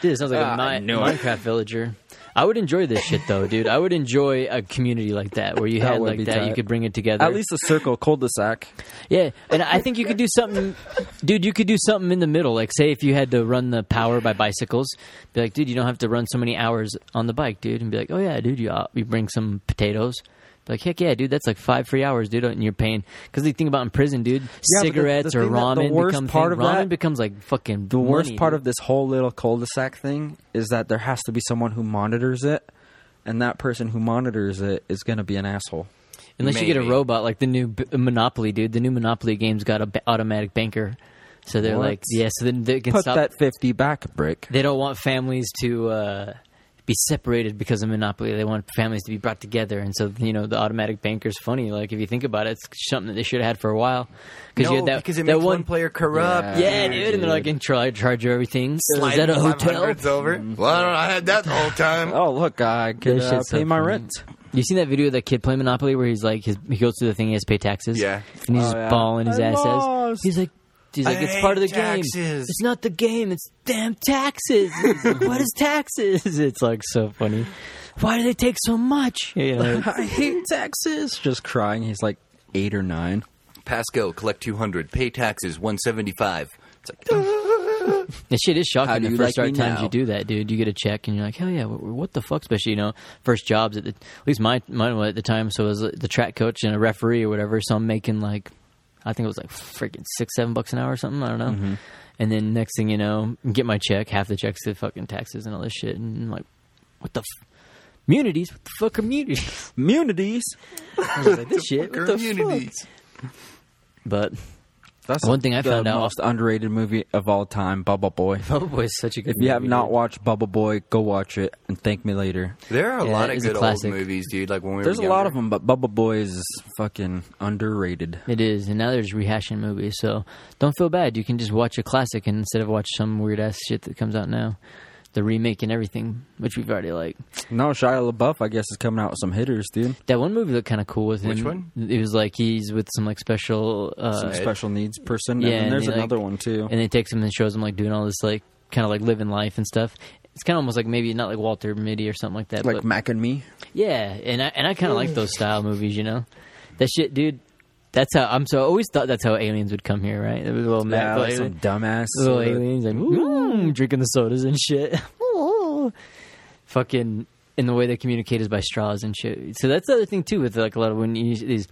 Dude, it sounds like Ah, a I Mi- knew. Minecraft villager. I would enjoy this shit though, dude. I would enjoy a community like that where you That had would like be that. You could bring it together. At least a circle cul-de-sac. yeah. And I think you could do something, dude. You could do something in the middle. Like, say if you had to run the power by bicycles, be like, dude, you don't have to run so many hours on the bike, dude. And be like, oh yeah, dude, you uh, you bring some potatoes. Be like, heck yeah, dude, that's like five free hours, dude, and you're paying. Because the thing about in prison, dude, but the- cigarettes the or thing that- the ramen worst become part thing. of ramen that- becomes like fucking. The worst part dude. of this whole little cul-de-sac thing is that there has to be someone who monitors it, and that person who monitors it is going to be an asshole. Unless you get a robot like the new B- Monopoly, dude. The new Monopoly game's got a b- automatic banker, so they're What? like, yeah. So then they can Put stop. that fifty back, brick. They don't want families to uh, be separated because of Monopoly. They want families to be brought together, and so you know the automatic banker's funny. Like if you think about it, it's something that they should have had for a while. no, you had that, because it that makes one, player corrupt. Yeah, dude, and they're like in charge, charge of everything. Is Sliding that a hotel? 500s over. Well, I, don't know, I had that the whole time. Oh look, I could uh, shit's so pay my funny. rent. You seen that video of that kid playing Monopoly where he's like, his, he goes through the thing, he has to pay taxes. Yeah. and he's Oh, just yeah. bawling his I ass lost. He's like, he's like, I it's part of the hate game. It's not the game. It's damn taxes. Like, <laughs> what is taxes? <laughs> It's like so funny. Why do they take so much? You <laughs> know, I hate taxes. Just crying. He's like eight or nine. Pass Go, collect 200. Pay taxes, 175. It's like, That shit is How shocking. do The first like times now? you do that, dude, you get a check and you're like, hell yeah, what, what the fuck? Especially you know, first jobs at the, at least my mine was at the time. So I was the track coach and a referee or whatever. So I'm making like, I think it was like freaking six, seven bucks an hour or something. I don't know. Mm-hmm. And then next thing you know, get my check, half the check's to fucking taxes and all this shit, and I'm like, what the. F- Communities? What the fuck are munities? Immunities. I was like, this shit, what the fuck? But That's One thing I the found out- most underrated movie of all time, Bubble Boy. <laughs> Bubble Boy is such a good If you have not dude. watched Bubble Boy, go watch it and thank me later. There are a Yeah, lot of is a good old classic. movies, dude. Like when we There's were a lot of them, but Bubble Boy is fucking underrated. It is, and now there's rehashing movies, so don't feel bad. You can just watch a classic and instead of watch some weird ass shit that comes out now. The remake and everything, which we've already like. No, Shia LaBeouf, I guess, is coming out with some hitters, dude. That one movie looked kind of cool with him. Which one? It was like he's with some like special. Uh, Some special needs person. yeah, and and there's he, like- another one too. and they takes him and shows him like doing all this like kind of like living life and stuff. It's kind of almost like maybe not like Walter Mitty or something like that. like but Mac and Me. yeah, and I and I kind of like those style movies. You know, that shit, dude. That's how I'm so I always thought that's how aliens would come here, right? There was a little Yeah, like some dumbass. little uh, aliens like mm, drinking the sodas and shit. <laughs> Fucking and the way they communicate is by straws and shit. So that's the other thing too with like a lot of when you these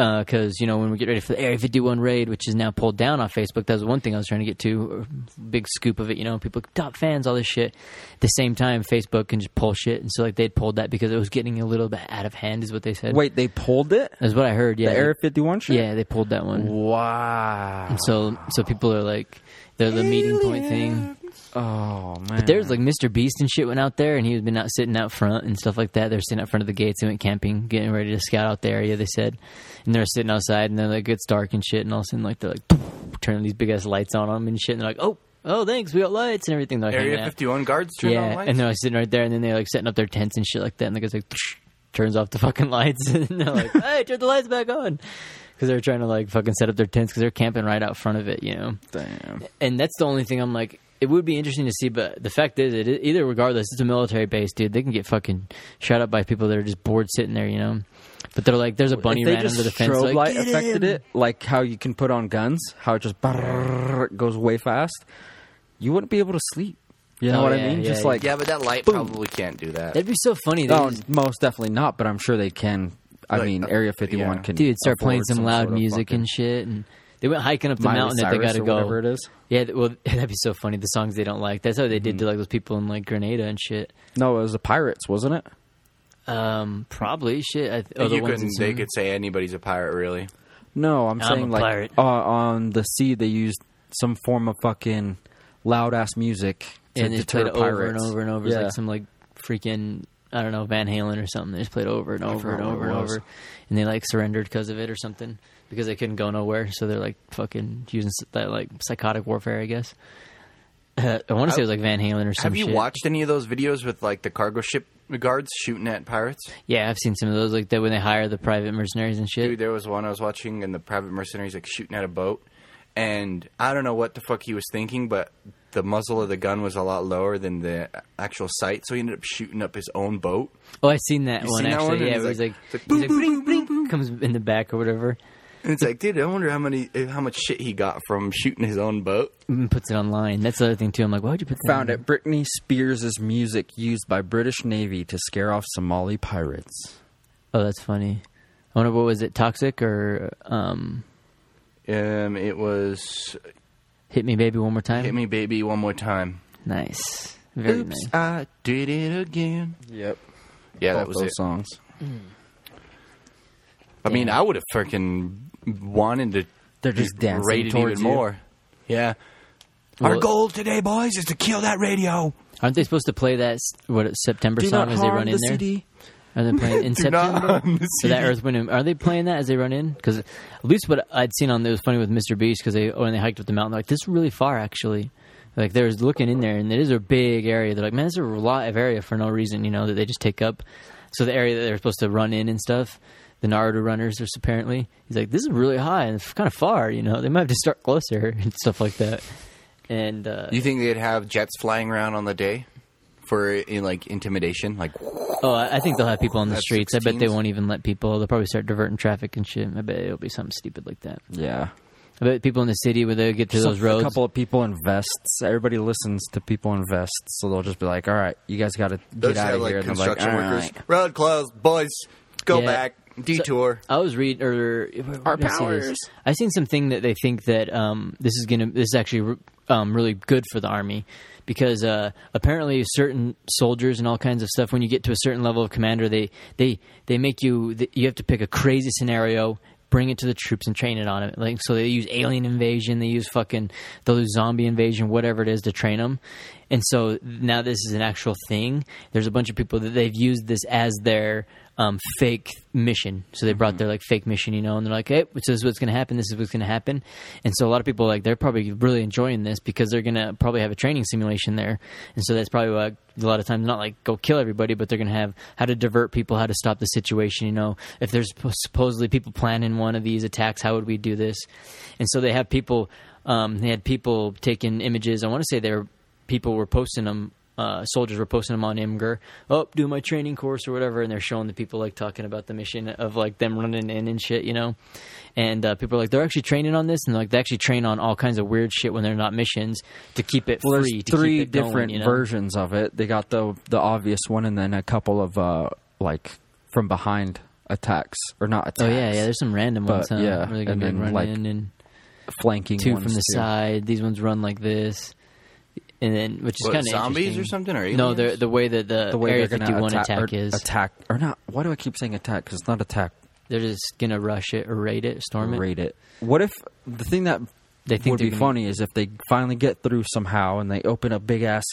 Uh, because you know when we get ready for the Area 51 raid, which is now pulled down on Facebook. That was one thing I was trying to get to. a Big scoop of it, you know, people top fans, all this shit. At the same time, Facebook can just pull shit, and so like they'd pulled that because it was getting a little bit out of hand, is what they said. Wait, they pulled it? that's what I heard. Yeah, the Area 51 shit? yeah, they pulled that one. Wow. So so people are like they're the meeting point thing. Oh, man. But there's like Mr. Beast and shit went out there, and he was been out sitting out front and stuff like that. They're sitting out front of the gates. They went camping, getting ready to scout out the area. They said, and they're sitting outside, and then like it's dark and shit, and all of a sudden like they're like <laughs> turning these big ass lights on them and shit, and they're like, oh, oh, thanks, we got lights and everything. They're hanging Area out. 51 guards turn on yeah, lights? and they're like sitting right there, and then they're like setting up their tents and shit like that, and the guy's like <laughs> turns off the fucking lights, <laughs> and they're like, hey, turn the lights back on. Because they're trying to like fucking set up their tents because they're camping right out front of it, you know Damn. and that's the only thing I'm like. It would be interesting to see, but the fact is, it either regardless, it's a military base, dude. They can get fucking shot up by people that are just bored sitting there, you know. But they're like, there's a bunny if ran under the fence. strobe Like, light affected him!" it, like how you can put on guns, how it just goes way fast, you wouldn't be able to sleep. You know Oh, what yeah, I mean? yeah, just yeah. like Yeah, but that light Boom. probably can't do that. That'd be so funny. They no, just- most definitely not. But I'm sure they can. I Like, mean, uh, Area 51 yeah. can. dude start playing afford some loud sort of music fucking and shit and they went hiking up the Miley mountain that they Cyrus got to or go whatever it is. yeah th- well <laughs> that'd be so funny the songs they don't like that's how they did to like those people in like grenada and shit No, it was the Pirates, wasn't it? um probably shit I, th- oh, the you ones couldn't. They some- could say anybody's a pirate, really. No, I'm, I'm a saying like pirate. uh, on the sea they used some form of fucking loud ass music to and they deter played it pirates. over and over and over It's Yeah. like some like freaking I don't know Van Halen or something. They just played over and over and forgot what over and was. over, and they like surrendered because of it or something because they couldn't go nowhere. So they're like fucking using that like psychotic warfare, I guess. <laughs> I want to say it was like Van Halen or some Have you shit. watched any of those videos with like the cargo ship guards shooting at pirates? Yeah, I've seen some of those like that when they hire the private mercenaries and shit. Dude, there was one I was watching, and the private mercenaries like shooting at a boat, and I don't know what the fuck he was thinking, but the muzzle of the gun was a lot lower than the actual sight, so he ended up shooting up his own boat. Oh, I seen that You one seen that actually. one? Yeah, it was like, like- like, boom, boom, bring, bring, comes in the back or whatever, And it's like, dude, I wonder how many, how much shit he got from shooting his own boat. and puts it online. That's the other thing too. I'm like, why would you put that? Found on? it. Britney Spears' music used by British Navy to scare off Somali pirates. Oh, that's funny. I wonder what was it, toxic or um, Um, it was hit me baby one more time. "Hit Me, Baby, One More Time." Nice, very Oops, nice. I did it again. Yep. Yeah, that was those it. songs. I mean, I would have freaking wanted to. They're just be dancing rated towards even you. more. Yeah. Our Well- goal today, boys, is to kill that radio. Aren't they supposed to play that s- what September song as they run in there? Are they playing in <laughs> September? harm the So that CD. Earth, Wind, and- are they playing that as they run in? Because at least what I'd seen on it was funny with Mr. Beast because they when they hiked up the mountain, they're like this is really far actually. Like they was looking in there, and it is a big area. They're like, man, there's a lot of area for no reason, you know, that they just take up. So the area that they're supposed to run in and stuff, the Naruto runners, is apparently he's like, this is really high and it's kind of far, you know. They might have to start closer <laughs> and stuff like that. And uh, You think they'd have jets flying around on the day for in like intimidation? Like, Oh, I I think they'll have people on the Have streets. I bet they won't even let people. They'll probably start diverting traffic and shit. I bet it'll be something stupid like that. Yeah. I bet people in the city where they get to Just those a, roads. A couple of people in vests. Everybody listens to people in vests, so they'll just be like, "All right, you guys got to get out have of like here." And like, construction workers. right." Road closed, boys. Go Yeah. back. Detour. I was reading, or Our where did I see this? powers. I seen something that they think that um, this is gonna, this is actually um, really good for the army because uh, apparently certain soldiers and all kinds of stuff, when you get to a certain level of commander, they they they make you you have to pick a crazy scenario. Bring it to the troops and train it on it. Like so, they use alien invasion, they use fucking, they'll use zombie invasion, whatever it is, to train them. And so now this is an actual thing. There's a bunch of people that they've used this as their um, fake mission. So they brought their like fake mission, you know, and they're like, "Hey, this is what's going to happen. This is what's going to happen." And so a lot of people like they're probably really enjoying this because they're going to probably have a training simulation there, and so that's probably why a lot of times not like go kill everybody, but they're going to have how to divert people, how to stop the situation. You know, if there's supposedly people planning one of these attacks, how would we do this? And so they have people. Um, they had people taking images. I want to say they were people were posting them. Uh, soldiers were posting them on Imgur. Oh, do my training course or whatever, and they're showing the people like talking about the mission of like them running in and shit, you know. And uh, people are like, they're actually training on this, and like they actually train on all kinds of weird shit when they're not missions to keep it Well, free. to three keep it going, different you know? versions of it. They got the the obvious one, and then a couple of uh like from behind attacks or not attacks. Oh yeah, yeah. There's some random But, ones. Huh? yeah, they and then, like, and flanking two from the too. side. These ones run like this, and then which is kind of zombies or something or No, aliens? the the way that the, The way Area they're gonna 51 attack, attack, or is, attack or not? Why do I keep saying attack? Because it's not attack. they're just gonna rush it or raid it, storm it. Rate it. What if the thing that They think would be gonna- funny is if they finally get through somehow and they open a big ass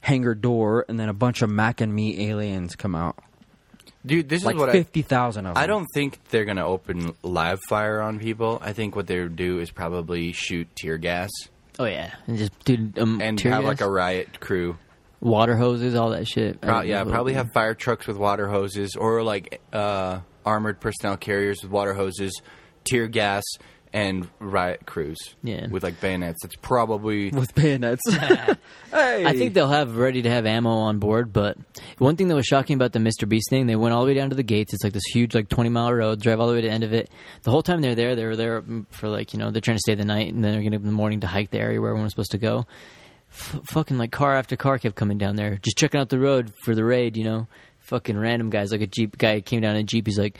hangar door and then a bunch of Mac and Me aliens come out, Dude, this like is what fifty thousand of I. them. I don't think they're gonna open live fire on people. I think what they would do is probably shoot tear gas Oh yeah, and just dude, um, and have like a riot crew. water hoses, all that shit. Pro- yeah, probably have fire trucks with water hoses or like uh, armored personnel carriers with water hoses, tear gas, and riot crews. Yeah. with like bayonets. It's probably <laughs> with bayonets. <laughs> hey, I think they'll have ready to have ammo on board, but one thing that was shocking about the Mr. Beast thing, they went all the way down to the gates. It's like this huge, like twenty mile road, drive all the way to the end of it. The whole time they're there, they were there for like you know they're trying to stay the night, and then they're going to in the morning to hike the area where everyone was supposed to go. F- fucking like car after car kept coming down there, just checking out the road for the raid. You know, fucking random guys like a jeep guy came down in a jeep. He's like,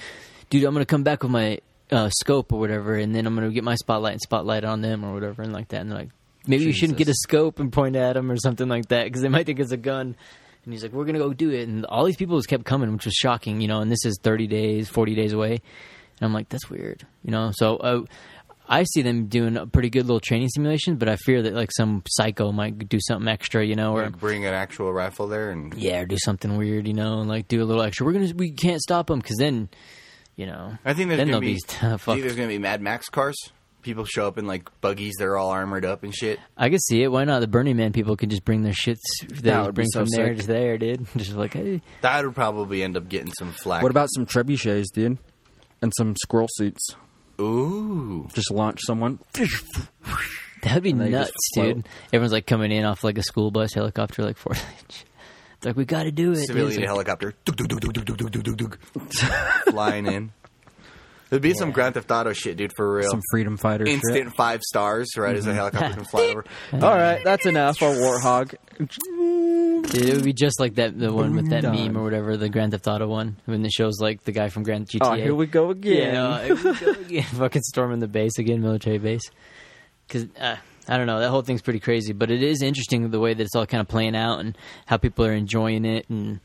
dude, I'm gonna come back with my uh, scope or whatever, and then I'm gonna get my spotlight and spotlight on them or whatever, and like that. And they're like, maybe you shouldn't get a scope and point at them or something like that because they might think it's a gun. And he's like, we're gonna go do it, and all these people just kept coming, which was shocking, you know. And this is 30 days, 40 days away, and I'm like, that's weird, you know. So. Uh, I see them doing a pretty good little training simulation, but I fear that like some psycho might do something extra, you know, or like, bring an actual rifle there and yeah, or do something weird, you know, and like do a little extra. We're gonna we can't stop them because then, you know, I think there's then gonna they'll be, be, <laughs> I fucked. think there's gonna be Mad Max cars. People show up in like buggies. They're all armored up and shit. I can see it. Why not? The Burning Man people can just bring their shits they That just would be bring so from there sick. to there, dude. <laughs> Just like, hey, That would probably end up getting some flack. What about some trebuchets, dude? And some squirrel suits. Ooh, Just launch someone. that'd be they nuts, just float. dude. Everyone's like coming in off like a school bus helicopter, like <laughs> Fourth Inch. It's like we got to do it. Civilian helicopter, flying in. It'd be some Grand Theft Auto shit, dude, for real. Some freedom fighter Instant shit. five stars, right, as a mm-hmm. helicopter can <laughs> fly over. <laughs> All right, that's enough. Our warthog. Dude, it would be just like that the one with that meme or whatever, the Grand Theft Auto one. When the show's like the guy from Grand GTA. Oh, here we go again. Yeah, no, we go again. fucking storming the base again, military base. Because uh, I don't know, that whole thing's pretty crazy, but it is interesting the way that it's all kind of playing out and how people are enjoying it, and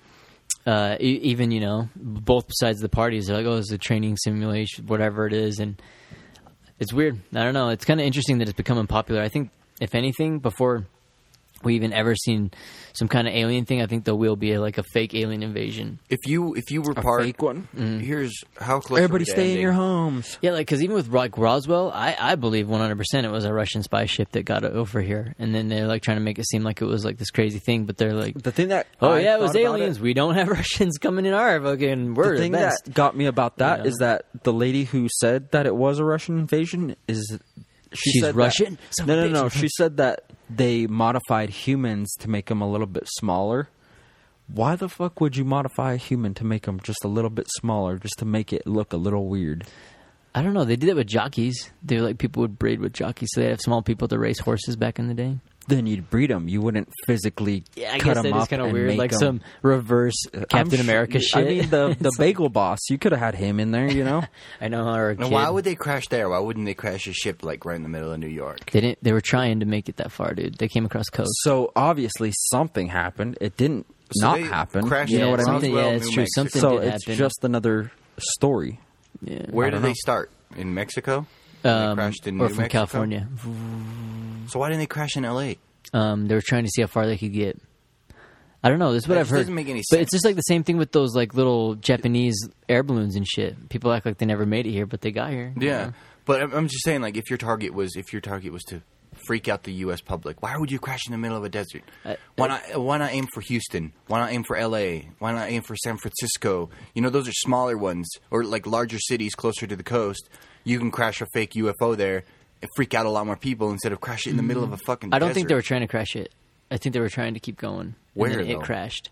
uh, e- even you know both sides of the parties are like, oh, it's a training simulation, whatever it is, and it's weird. I don't know. It's kind of interesting that it's becoming popular. I think if anything, before we even ever seen some kind of alien thing, I think there will be like a fake alien invasion. If you if you were A part, fake one. Mm-hmm. here's how close. Everybody are we to stay in your homes. Yeah, like because even with like Roswell, I, I believe one hundred percent it was a Russian spy ship that got over here, and then they're like trying to make it seem like it was like this crazy thing, but they're like, The thing that oh I yeah, it was thought about aliens. We don't have <laughs> Russians coming in our fucking. We're the the, thing best. that got me about that You is that the lady who said that it was a Russian invasion is she She's said Russian? Son no, no, no. She said that they modified humans to make them a little bit smaller. Why the fuck would you modify a human to make them just a little bit smaller, just to make it look a little weird? I don't know. They did it with jockeys. They were like people would breed with jockeys, so they have small people to race horses back in the day. Then you'd breed them. You wouldn't physically Yeah, I cut guess them that is up kind of and weird, make like 'em- some reverse uh, Captain I'm America shit. I mean, the <laughs> the It's bagel boss. You could have had him in there, you know. <laughs> I know. Or a And why would they crash there? Why wouldn't they crash a ship like right in the middle of New York? they didn't? They were trying to make it that far, dude. They came across coast. so obviously something happened. It didn't So not they happen. crashed You know Yeah, what I mean? something- Roswell, yeah, it's New true. Mexico. Something So did it's happen. just another story. Yeah. Where did don't they start? In Mexico? Um, crashed in or New from Mexico? California. So why didn't they crash in L.A.? Um, they were trying to see how far they could get. I don't know. This is what That I've just heard. doesn't make any But sense. it's just like the same thing with those like little Japanese air balloons and shit. People act like they never made it here, but they got here. you Yeah, know? but I'm, I'm just saying, like, if your target was if your target was to freak out the U.S. public, why would you crash in the middle of a desert? Why not? Why not aim for Houston? Why not aim for L.A.? Why not aim for San Francisco? You know, those are smaller ones or like larger cities closer to the coast. You can crash a fake UFO there and freak out a lot more people instead of crash it in the middle of a fucking. I don't think they were trying to crash it. I think they were trying to keep going. Where, it crashed.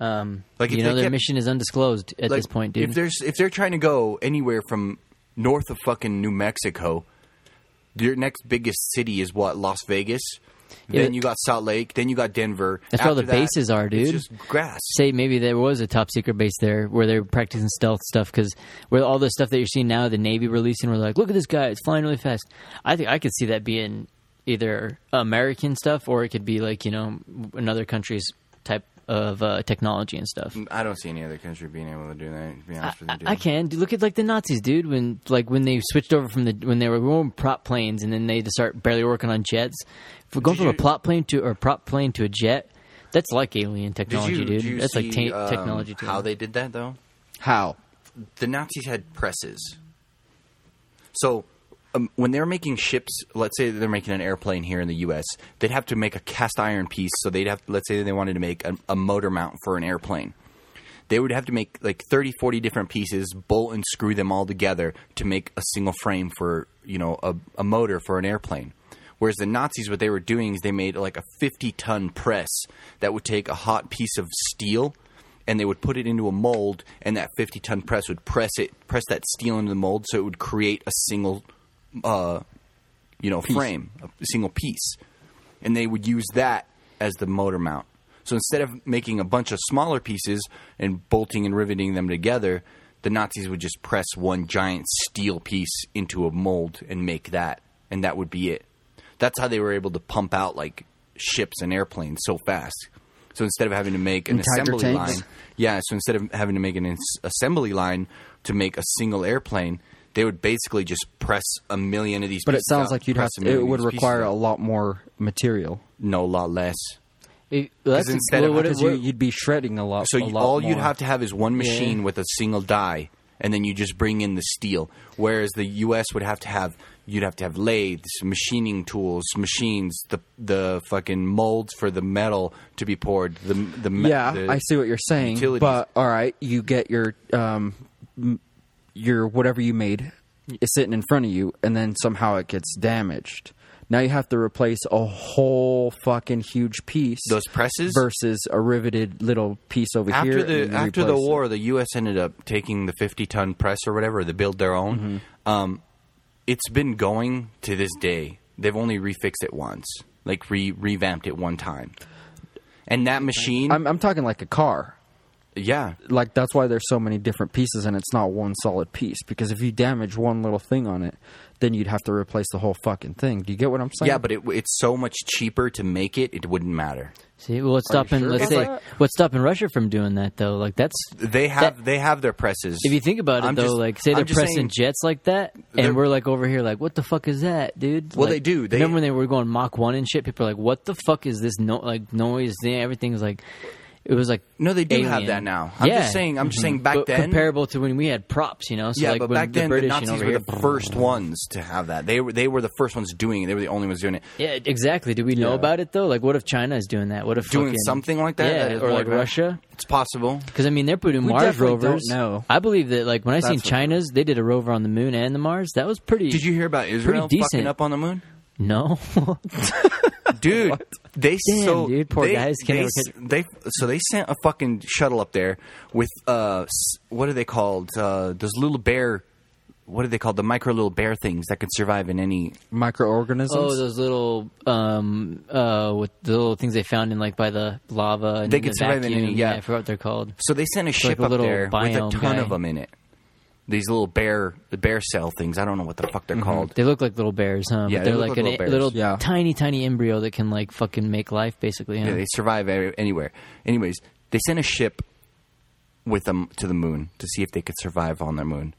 Um, Like, if you know, their kept- mission is undisclosed at Like, this point, dude. If there's if they're trying to go anywhere from north of fucking New Mexico, your next biggest city is what Las Vegas. Yeah. Then you got Salt Lake. Then you got Denver. That's where all the that, bases are, dude. It's just grass. say maybe there was a top secret base there where they were practicing stealth stuff because where all the stuff that you're seeing now, the Navy releasing, we're like, look at this guy, it's flying really fast. I think I could see that being either American stuff or it could be like you know another country's type of uh, technology and stuff. I don't see any other country being able to do that. To be I, with you, dude. I can dude, look at like the Nazis, dude. When like when they switched over from the when they were going prop planes and then they had to start barely working on jets. If we're going Did from a plot plane to or a prop plane to a jet, that's like alien Did technology, you, dude. did you that's like see, ta- um, technology. to How they did that though? How? The Nazis had presses. So um, when they're making ships, let's say they're making an airplane here in the U.S., they'd have to make a cast iron piece. So they'd have, let's say they wanted to make a, a motor mount for an airplane. they would have to make like 30, 40 different pieces, bolt and screw them all together to make a single frame for you know a, a motor for an airplane. Whereas the Nazis, what they were doing is they made like a 50 ton press that would take a hot piece of steel and they would put it into a mold, and that 50 ton press would press it, press that steel into the mold, so it would create a single, uh, you know, frame, a single piece, and they would use that as the motor mount. So instead of making a bunch of smaller pieces and bolting and riveting them together, the Nazis would just press one giant steel piece into a mold and make that, and that would be it. That's how they were able to pump out like ships and airplanes so fast. So instead of having to make an assembly tanks? line, yeah. So instead of having to make an assembly line to make a single airplane, they would basically just press a million of these. But it sounds out, like you'd have to, it would require a lot more material. no, a lot less. It- that's instead well, of- what, Because what, you, you'd be shredding a lot. So a lot all you'd have to have is one machine with a single die, and then you just bring in the steel. Whereas the U.S. would have to have you'd have to have lathes, machining tools, machines, the the fucking molds for the metal to be poured. The the me- Yeah, the- I see what you're saying. utilities. But all right, you get your um, your whatever you made is sitting in front of you, and then somehow it gets damaged. Now you have to replace a whole fucking huge piece. Those presses? versus a riveted little piece over after here. the after the replace it. war, the U.S. ended up taking the 50 ton press or whatever. They build their own. Mm-hmm. Um, it's been going to this day. They've only refixed it once, like re revamped it one time. And that machine, I'm, I'm talking like a car. yeah, Like that's why there's so many different pieces, and it's not one solid piece. Because if you damage one little thing on it, then you'd have to replace the whole fucking thing. Do you get what I'm saying? yeah, but it, it's so much cheaper to make it. It wouldn't matter. see, well, what's Are you stopping? sure Let's say that? what's stopping Russia from doing that though? Like that's They have they have their presses. if you think about it I'm though. just- like say I'm they're pressing saying- jets like that, and we're like over here like, what the fuck is that, dude? Well, Like, they do. They- remember when they were going Mach one and shit. People are like, what the fuck is this? No, like noise. thing? Everything's like. It was like No, they do have that now. I'm yeah. just saying. I'm just saying. Mm-hmm. Back But then, comparable to when we had props, you know. So yeah, like but when back then the the, Nazis and over were here, the first ones to have that. They were they were the first ones doing it. They were the only ones doing it. Yeah, exactly. Do we know Yeah. about it though? Like, what if China is doing that? What if Doing fucking- something like that, Yeah, that is or more like advanced. Russia. It's possible. Because I mean, they're putting We Mars rovers. No, I believe that. Like when I seen That's what- China's, they did a rover on the moon and the Mars. That was pretty. Did you hear about Israel Pretty fucking decent. up on the moon? No. <laughs> dude. They Damn, so dude, poor they, guys can't they, they so they sent a fucking shuttle up there with uh what are they called? Uh, those little bear. What are they called? The micro little bear things that can survive in any. microorganisms. oh, those little um uh with the little things they found in like by the lava. And They the could survive in any- yeah. I forgot what they're called. So they sent a ship like a up little there with a ton guy. of them in it. These little bear the bear cell things. I don't know what the fuck they're mm-hmm. called. They look like little bears, huh? Yeah, but they they're look like like a little bears. little Yeah. tiny, tiny embryo that can like fucking make life, basically. Huh? Yeah, they survive a- anywhere. Anyways, they sent a ship with them to the moon to see if they could survive on the moon.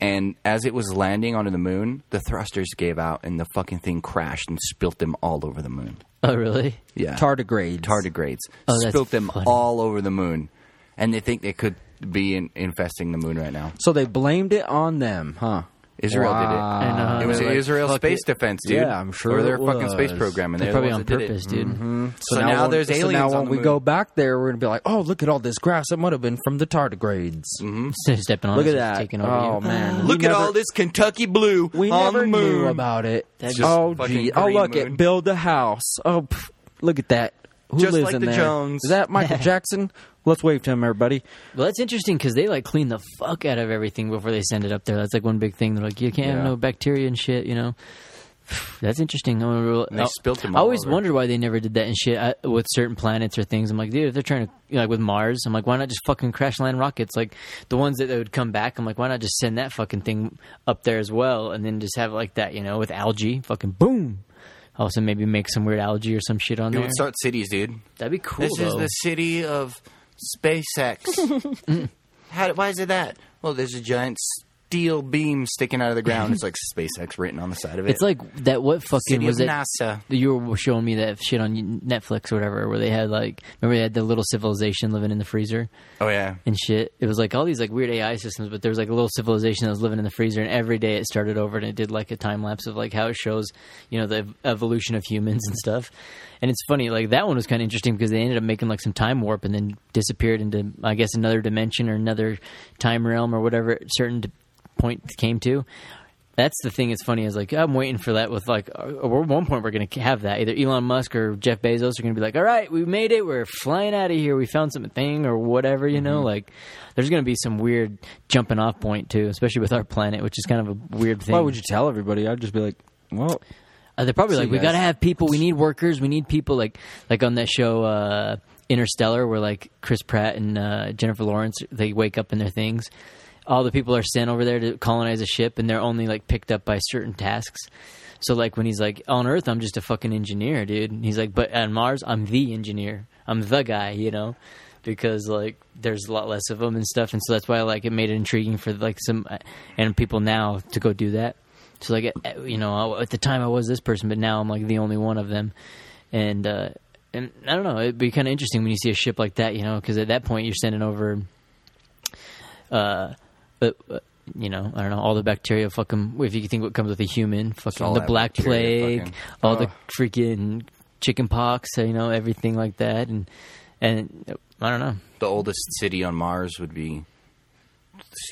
And as it was landing onto the moon, the thrusters gave out and the fucking thing crashed and spilt them all over the moon. oh, really? Yeah. tardigrades. Tardigrades. Oh, that's spilt them funny. all over the moon. And they think they could be in, infesting the moon right now. So they blamed it on them, huh? Israel did it. And, uh, It was they're like, Israel's space it. defense, dude. Yeah, I'm sure Or their it fucking space program, and They're they're probably the on ones that did purpose, it. dude. So, now, when- there's so aliens now on when the we moon. go back there, we're gonna be like, oh, look at all this grass. It might have been from the tardigrades. <laughs> Stepping on Look at that. Taking over Oh you. man, Look We at all this Kentucky blue We on never the moon. knew about it. That's just oh gee, oh look moon. it, build a house. Oh, pff, look at that. Who Just lives like in the there? Jones. Is that Michael <laughs> Jackson? Let's wave to him, everybody. Well, that's interesting because they like clean the fuck out of everything before they send it up there. That's like one big thing. They're like, you can't have Yeah. no bacteria and shit. You know, <sighs> that's interesting. I'm real- And they I- spilt them I all always over. wondered why they never did that and shit I, with certain planets or things. I'm like, dude, if they're trying to you know, like with Mars, I'm like, why not just fucking crash land rockets? Like the ones that they would come back. I'm like, why not just send that fucking thing up there as well, and then just have it like that, you know, with algae, fucking boom. Also, maybe make some weird algae or some shit on It there. would start cities, dude. That'd be cool. This is the city of SpaceX. <laughs> How, why is it that? Well, there's a giant steel beam sticking out of the ground. It's <laughs> like SpaceX written on the side of it. It's like that. What fucking City was it? NASA. You were showing me that shit on Netflix or whatever, where they had like, remember they had the little civilization living in the freezer Oh yeah. and shit. It was like all these like weird AI systems, but there was like a little civilization that was living in the freezer, and every day it started over, and it did like a time lapse of like how it shows, you know, the evolution of humans and stuff. And it's funny, like that one was kind of interesting because they ended up making like some time warp and then disappeared into, I guess, another dimension or another time realm or whatever certain point came to. That's the thing. It's funny. Is like I'm waiting for that. With like, uh, at one point we're going to have that. Either Elon Musk or Jeff Bezos are going to be like, "All right, we made it. We're flying out of here. We found something or whatever." You know, like there's going to be some weird jumping off point too, especially with our planet, which is kind of a weird thing. Why would you tell everybody? I'd just be like, well, Uh, they're probably See like, we got to have people. We need workers. We need people. Like, like on that show, uh, Interstellar, where like Chris Pratt and uh, Jennifer Lawrence, they wake up in their things. All the people are sent over there to colonize a ship, and they're only like picked up by certain tasks. So like when he's like on Earth, I'm just a fucking engineer, dude. And he's like, but on Mars, I'm the engineer. I'm the guy, you know, because like there's a lot less of them and stuff, and so that's why like it made it intriguing for like some and people now to go do that. So like uh, you know, at the time I was this person, but now I'm like the only one of them, and uh, and I don't know. It'd be kind of interesting when you see a ship like that, you know, because at that point you're sending over, uh, but. Uh, you know, I don't know all the bacteria. Fucking, if you think what comes with a human, fucking all the black plague, fucking- all the freaking chicken pox, you know, everything like that, and and I don't know. The oldest city on Mars would be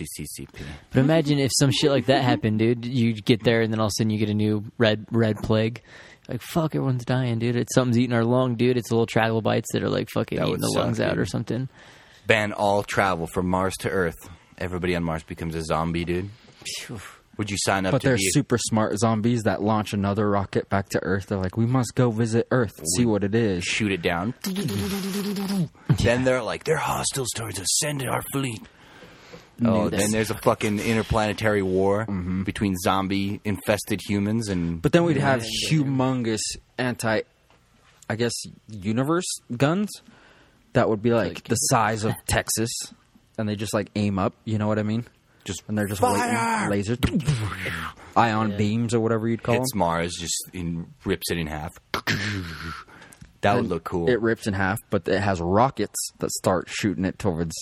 CCCP. But imagine if some shit like that happened, dude. You get there and then all of a sudden you get a new red red plague. Like fuck, everyone's dying, dude. It's something's eating our lung, dude. It's little travel bites that are like fucking That eating the suck, lungs out or something. Ban all travel from Mars to Earth. Everybody on Mars becomes a zombie, dude. Would you sign up but to they're be? super smart zombies that launch another rocket back to Earth. They're like, we must go visit Earth, see what it is. shoot it down. <laughs> then they're like, they're hostiles towards us. Send our fleet. Oh, this. then there's a fucking interplanetary war mm-hmm. between zombie infested humans and. But then we'd have humongous anti, I guess, universe guns that would be like, Like- the size of Texas, and they just like aim up. You know what I mean? Just and they're just fire! waiting, laser, <laughs> ion beams or whatever you'd call hits them. Mars, just in, rips it in half. <laughs> that would look cool. It rips in half, but it has rockets that start shooting it towards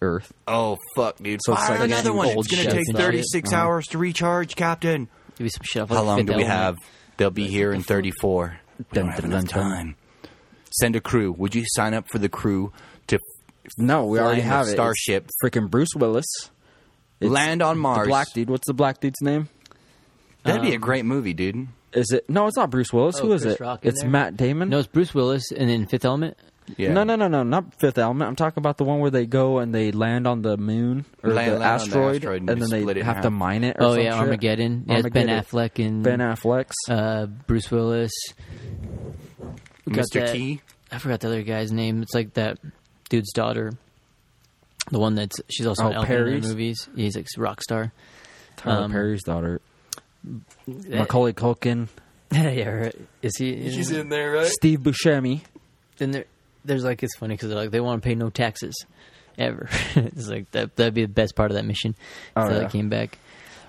Earth. oh fuck, dude! So it's Fire like another one. It's gonna take and shit. 36 uh-huh. hours to recharge, Captain. Give me some shit off. How long do we Element. have? They'll be here in 34. Don't Dun, have dun, enough dun, dun. time. Send a crew. Would you sign up for the crew to No, we already the have it. Starship. Freaking Bruce Willis. It's land on Mars? The black dude. What's the black dude's name? That'd be a Um, great movie, dude. Is it? No, it's not Bruce Willis. Oh, Who is Chris it? Rock in It's there? Matt Damon. No, it's Bruce Willis, and then Fifth Element. Yeah. No, no, no, no, not Fifth Element. I'm talking about the one where they go and they land on the moon or Land- the, land on the asteroid, asteroid and and then split they in have half. to mine it. Or Oh some yeah, shit. Armageddon. Yeah, it's Ben Armageddon. Affleck and Ben Affleck's. uh, Bruce Willis. We got Mr. that- T. I forgot the other guy's name. It's like that dude's daughter. The one that's she's also Oh, in Elton in Perry's? movies. He's like a rock star. Tyler um, Perry's daughter. Macaulay Culkin. <laughs> yeah, right. is he? In there, right? Steve Buscemi. Then there, there's like it's funny because like they want to pay no taxes ever. <laughs> it's like that. That'd be the best part of that mission. Oh, if yeah. like, came back.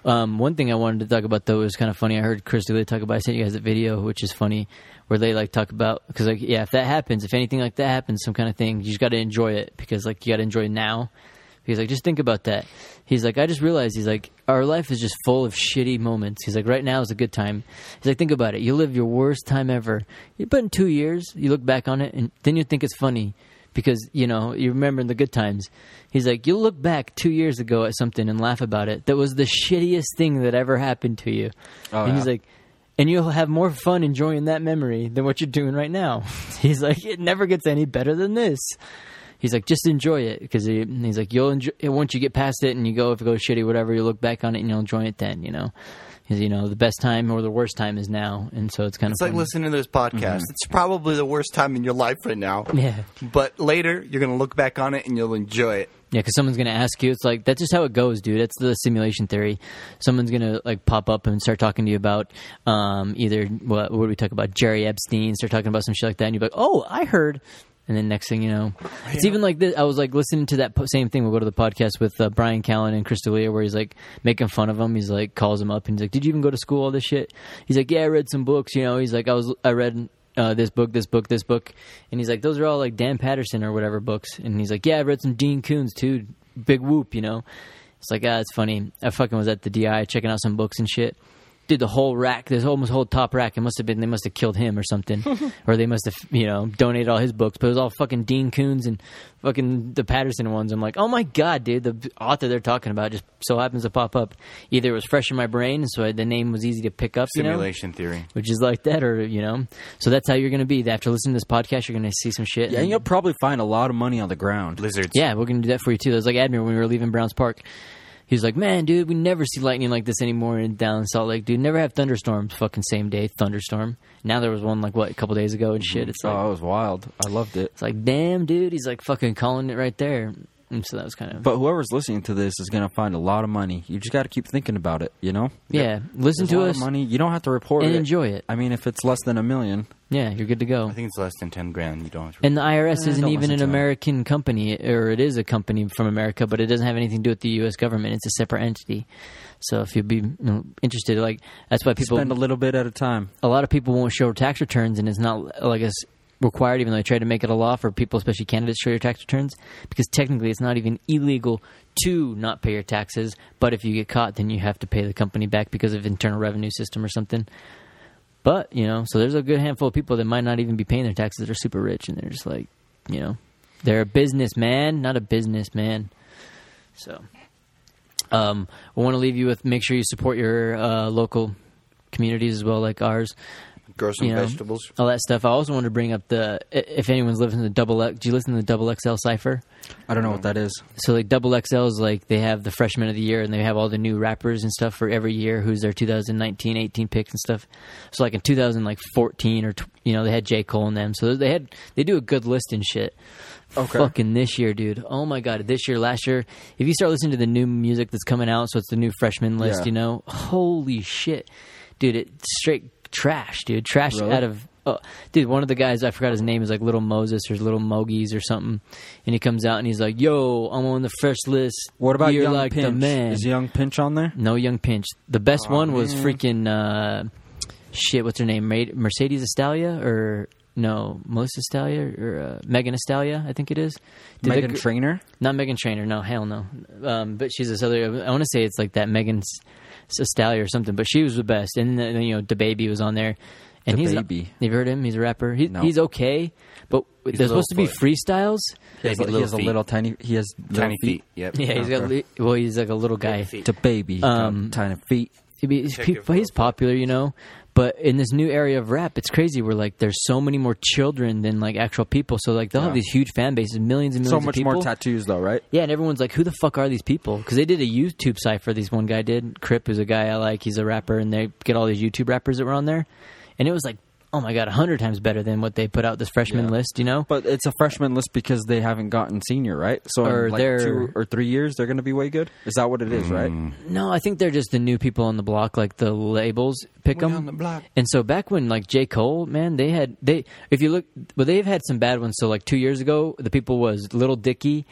Um, one thing I wanted to talk about though was kind of funny. I heard Chris D'Elia talk about. I sent you guys a video, which is funny, where they like talk about because like yeah, if that happens, if anything like that happens, some kind of thing, you just got to enjoy it because like you got to enjoy now. He's like, just think about that. He's like, I just realized. He's like, our life is just full of shitty moments. He's like, right now is a good time. He's like, think about it. You live your worst time ever. But in two years, you look back on it, and then you think it's funny because you know you remember in the good times. He's like, you'll look back two years ago at something and laugh about it. That was the shittiest thing that ever happened to you. Oh, and he's like, and you'll have more fun enjoying that memory than what you're doing right now. <laughs> He's like, it never gets any better than this. He's like, just enjoy it because he, he's like, you'll enjoy once you get past it and you go if it goes shitty, whatever. You look back on it and you'll enjoy it then. You know, because you know the best time or the worst time is now, and so it's kind of like funny. listening to this podcast. It's probably the worst time in your life right now. Yeah. But later, you're going to look back on it and you'll enjoy it. Yeah, because someone's gonna ask you. It's like that's just how it goes, dude. That's the simulation theory. Someone's gonna like pop up and start talking to you about um, either what, what do we talk about? Jerry Epstein. Start talking about some shit like that, and you're like, oh, I heard. And then next thing you know, it's even like this. I was like listening to that po- same thing. We'll go to the podcast with uh, Bryan Callen and Chris D'Elia, where he's like making fun of him. He's like calls him up and he's like, "Did you even go to school? All this shit?" He's like, "Yeah, I read some books." You know, he's like, "I was I read uh, this book, this book, this book," and he's like, "Those are all like Dan Patterson or whatever books." And he's like, "Yeah, I read some Dean Koontz too. Big whoop, you know." It's like, ah, it's funny. I fucking was at the DI checking out some books and shit. Did the whole rack, this almost whole top rack. It must have been they must have killed him or something, <laughs> or they must have you know donated all his books. But it was all fucking Dean Koontz and fucking the Patterson ones. I'm like, oh my god, dude, the author they're talking about just so happens to pop up. Either it was fresh in my brain, so I, the name was easy to pick up, you know, Simulation theory. which is like that, or you know. So that's how you're gonna be. After listening to this podcast, you're gonna see some shit. Yeah, and- and you'll probably find a lot of money on the ground. Lizards. yeah, we're gonna do that for you too. That was like Admiral when we were leaving Browns Park. He was like, "Man, dude, we never see lightning like this anymore in down in Salt Lake, dude. Never have thunderstorms. Fucking same day thunderstorm. Now there was one like what a couple days ago and shit. Mm-hmm. It's like oh, it was wild. I loved it. it's like damn, dude. He's like fucking calling it right there. And so that was kind of But whoever's listening to this is gonna find a lot of money. You just got to keep thinking about it. You know. yeah. Listen There's a to lot us of money. You don't have to report and it. enjoy it. I mean, if it's less than a million, Yeah, you're good to go. I think it's less than ten grand. You don't have to. And the IRS Eh, isn't even an to him. American company, or it is a company from America, but it doesn't have anything to do with the U.S. government. It's a separate entity. So if you'd be you know, interested, like that's why people spend a little bit at a time. a lot of people won't show tax returns, and it's not like it's required. Even though they tried to make it a law for people, especially candidates, show your tax returns because technically it's not even illegal to not pay your taxes. But if you get caught, then you have to pay the company back because of internal revenue system or something. But you know, so there's a good handful of people that might not even be paying their taxes. They're super rich, and they're just like, you know, they're a businessman, not a businessman. So, um, I want to leave you with make sure you support your uh, local communities as well, like ours Grow some you know, vegetables. all that stuff. I also want to bring up the if anyone's listening to the double X. Do you listen to the double XL cipher? I don't know what that is. So like double XL is like they have the freshman of the year and they have all the new rappers and stuff for every year who's their 2019 18 picks and stuff. So like in 2014 or tw- you know they had J Cole and them. So they had they do a good list and shit. Okay. Fucking this year, dude. Oh my god, this year, last year. If you start listening to the new music that's coming out, so it's the new freshman list, Yeah. you know, holy shit, dude, it's straight trash, dude. Trash Really? out of. Oh, dude, one of the guys I forgot his name is like Little Moses or Little Mogies or something, and he comes out and he's like, "Yo, I'm on the fresh list. What about You're Young like Pinch? the man." Is Yung Pinch on there? No Yung Pinch. The best Aw, one was freaking uh, shit. What's her name? Mercedes Estalia or no Melissa Estalia or uh, Megan Estalia? I think it is. Did Meghan Trainor. not Meghan Trainor. No, hell no. Um, but she's this other. I want to say it's like that Megan Estalia or something. But she was the best. And then you know, the baby was on there. And he's DaBaby. You've heard him? He's a rapper. He, No. He's okay, but there's supposed to be Littlefoot. freestyles. He has, Yeah, he little has a little tiny. He has Tiny feet. Yep. Yeah, he's got. li- Well, he's like a little guy. To baby. Um, tiny feet. He be- he's, Check pe- but he's popular, you know. But in this new area of rap, it's crazy. Where like there's so many more children than like actual people. So like they'll have these huge fan bases, millions and So millions much of people. So much more tattoos, though, right? Yeah, and everyone's like, "Who the fuck are these people?" Because they did a YouTube cipher. These one guy did. Crip is a guy I like. He's a rapper, and they get all these YouTube rappers that were on there, and it was like, oh my god, a hundred times better than what they put out this freshman Yeah. list. You know? But it's a freshman list because they haven't gotten senior, right? So Or in like they're- two or three years, they're going to be way good. Is that what it is, right? No, I think they're just the new people on the block, like the labels pick We them. on the block. And so back when like J Cole, man, they had they if you look, but they've had some bad ones. So like two years ago, the people was Little Dicky.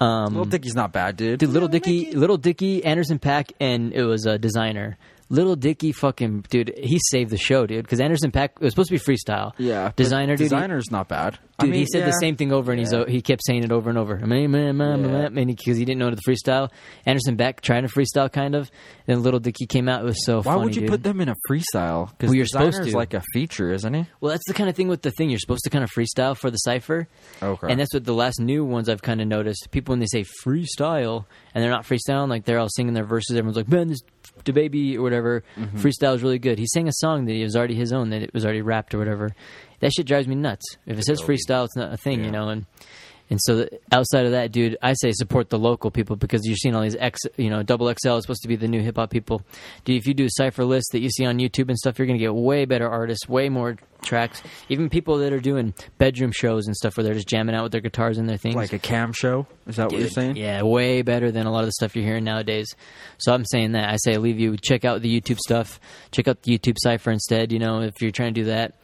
Um, Little Dicky's not bad, dude. Dude, Little Dicky, Little Dicky, Anderson Paak, and it was a Desiigner. Little Dicky, fucking dude, he saved the show, dude. Because Anderson Paak it was supposed to be freestyle. yeah, Desiigner, dude. he- Desiigner's not bad. I Dude, he mean, said the same thing over, and he's uh, he kept saying it over and over. Yeah. Because he didn't know the freestyle. Anderson Beck trying to freestyle, kind of. And Little Dicky came out. It was so Why funny. would you dude. put them in a freestyle? Because Well, you're supposed to. like a feature, isn't he? Well, that's the kind of thing with the thing. You're supposed to kind of freestyle for the cipher. Okay. And that's what the last new ones I've kind of noticed. People when they say freestyle and they're not freestyling, like they're all singing their verses. Everyone's like, "Man, this the baby or whatever Mm-hmm. freestyle is really good." He sang a song that he was already his own that it was already rapped or whatever. That shit drives me nuts. If it says freestyle, it's not a thing, you know. And and so outside of that, dude, I say support the local people because you're seeing all these X, you know, double XL is supposed to be the new hip hop people. Dude, if you do a cipher list that you see on YouTube and stuff, you're gonna get way better artists, way more tracks. Even people that are doing bedroom shows and stuff where they're just jamming out with their guitars and their things. Like a cam show? Is that what you're saying? Yeah, way better than a lot of the stuff you're hearing nowadays. So I'm saying that. I say leave you check out the YouTube stuff. Check out the YouTube cipher instead. You know, if you're trying to do that,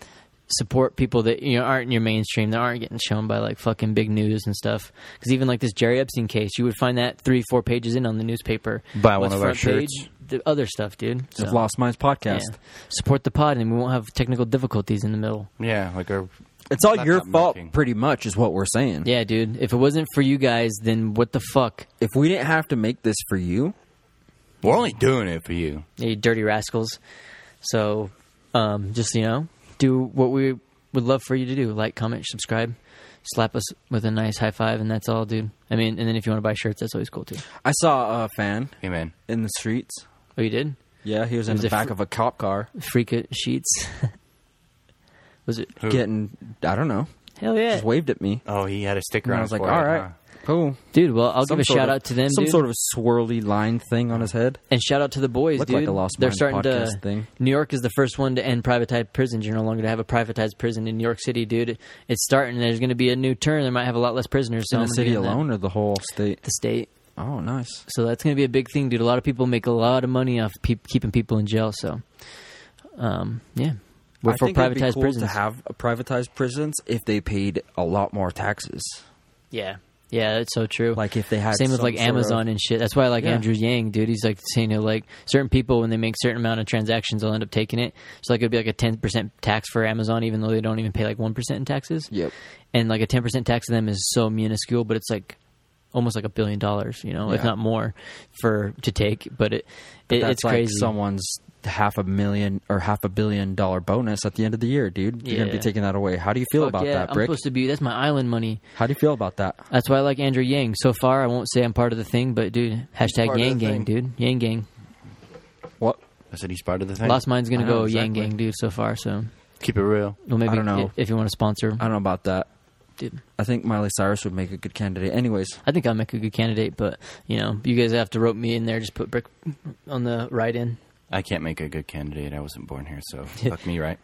support people that you know aren't in your mainstream that aren't getting shown by like fucking big news and stuff because even like this jerry epstein case you would find that three four pages in on the newspaper Buy one of our front page? shirts. the other stuff dude The So, Lost Minds podcast. yeah. support the pod and we won't have technical difficulties in the middle Yeah, like our It's all your fault, mucking. pretty much, is what we're saying. yeah dude if it wasn't for you guys then what the fuck If we didn't have to make this for you, we're only doing it for you. Yeah, you dirty rascals. So, um, just you know, do what we would love for you to do: like, comment, subscribe, slap us with a nice high five, and that's all, dude. I mean, and then if you want to buy shirts, that's always cool too. I saw a fan Hey man, in the streets. Oh, you did? Yeah, he was in Was the it back fr- of a cop car, Freak it sheets. <laughs> Was it? Who? getting I don't know, Hell yeah, just waved at me. Oh, he had a sticker And on I his was like, forehead, all right, huh? Cool. dude. Well, I'll Some give a shout of- out to them, Some dude. sort of swirly line thing on his head. and shout out to the boys, Looked dude. like a Lost They're starting to. thing. New York is the first one to end privatized prisons. You're no longer to have a privatized prison in New York City, dude. It's starting. There's going to be a new turn. They might have a lot less prisoners. So in I'm the city in that. alone or the whole state? the state. Oh, nice. So that's going to be a big thing, dude. A lot of people make a lot of money off peop keeping people in jail. So, um, yeah, we're I for think it'd be privatized cool prisons. to have a privatized prisons if they paid a lot more taxes. yeah, yeah, that's so true. Like if they had Same with like sort of- Amazon and shit. That's why I like Yeah. Andrew Yang, dude. He's like saying you know, like certain people when they make certain amount of transactions, they'll end up taking it. So like it'd be like a ten percent tax for Amazon, even though they don't even pay like one percent in taxes. Yep. and like a 10% tax to them is so minuscule but it's like almost like a billion dollars you know if not more for to take but it, But it it's like crazy someone's half a million or half a billion dollar bonus at the end of the year, dude. You're gonna be taking that away. How do you feel Fuck about yeah, that, i'm supposed to be that's my island money How do you feel about that? that's why i like andrew yang so far i won't say i'm part of the thing but dude hashtag yang gang thing. dude yang gang What? I said he's part of the thing. lost mind's gonna I know, go yang exactly. gang dude so far so Keep it real. well maybe I don't know. if you want to sponsor I don't know about that. dude I think Miley Cyrus would make a good candidate. Anyways, i think i'll make a good candidate but you know you guys have to rope me in there just put brick on the right in I can't make a good candidate. I wasn't born here, so <laughs> fuck me, right?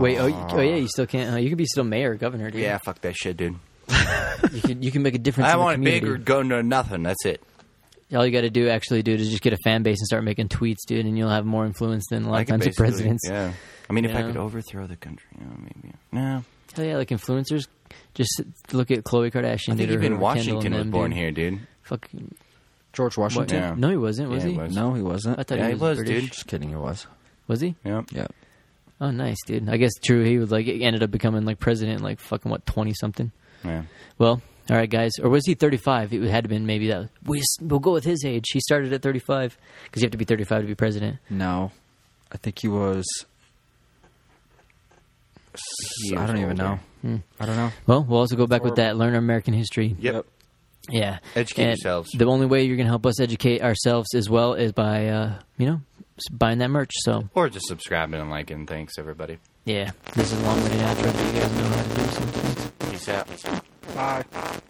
Wait, oh, you, oh yeah, you still can't. Uh, you can be still mayor or governor, dude. Yeah, fuck that shit, dude. <laughs> you can you can make a difference. I in the want it big community. or go to nothing. That's it. All you got to do, actually, dude, is just get a fan base and start making tweets, dude, and you'll have more influence than a lot I of could times of basically- presidents. Yeah. I mean, if I Yeah. could overthrow the country, you know, maybe. No. Hell yeah, like influencers. Just look at Khloe Kardashian. I think or even Kendall Washington was them, born dude. here, dude. Fucking George what? Washington. Yeah. No, he wasn't. Was Yeah, he? he was. No, he wasn't. I thought Yeah, he he was, was, British. dude. Just kidding, he was. Was he? Yep. Yeah. Oh, nice, dude. I guess true. He was like ended up becoming like president, like fucking what twenty something. Yeah. Well, all right, guys. Or was he 35? It had to been maybe that. We just, we'll go with his age. He started at 35 because you have to be 35 to be president. No, I think he was. I don't even older. know. Hmm. I don't know. Well, we'll also go back with that. Learn American history. Yep. Yeah. Educate And yourselves. The only way you're going to help us educate ourselves as well is by, uh, you know, buying that merch. So, Or just subscribing and liking. Thanks, everybody. yeah, this is a long way to outro. You guys know how to do so. Peace out. Bye.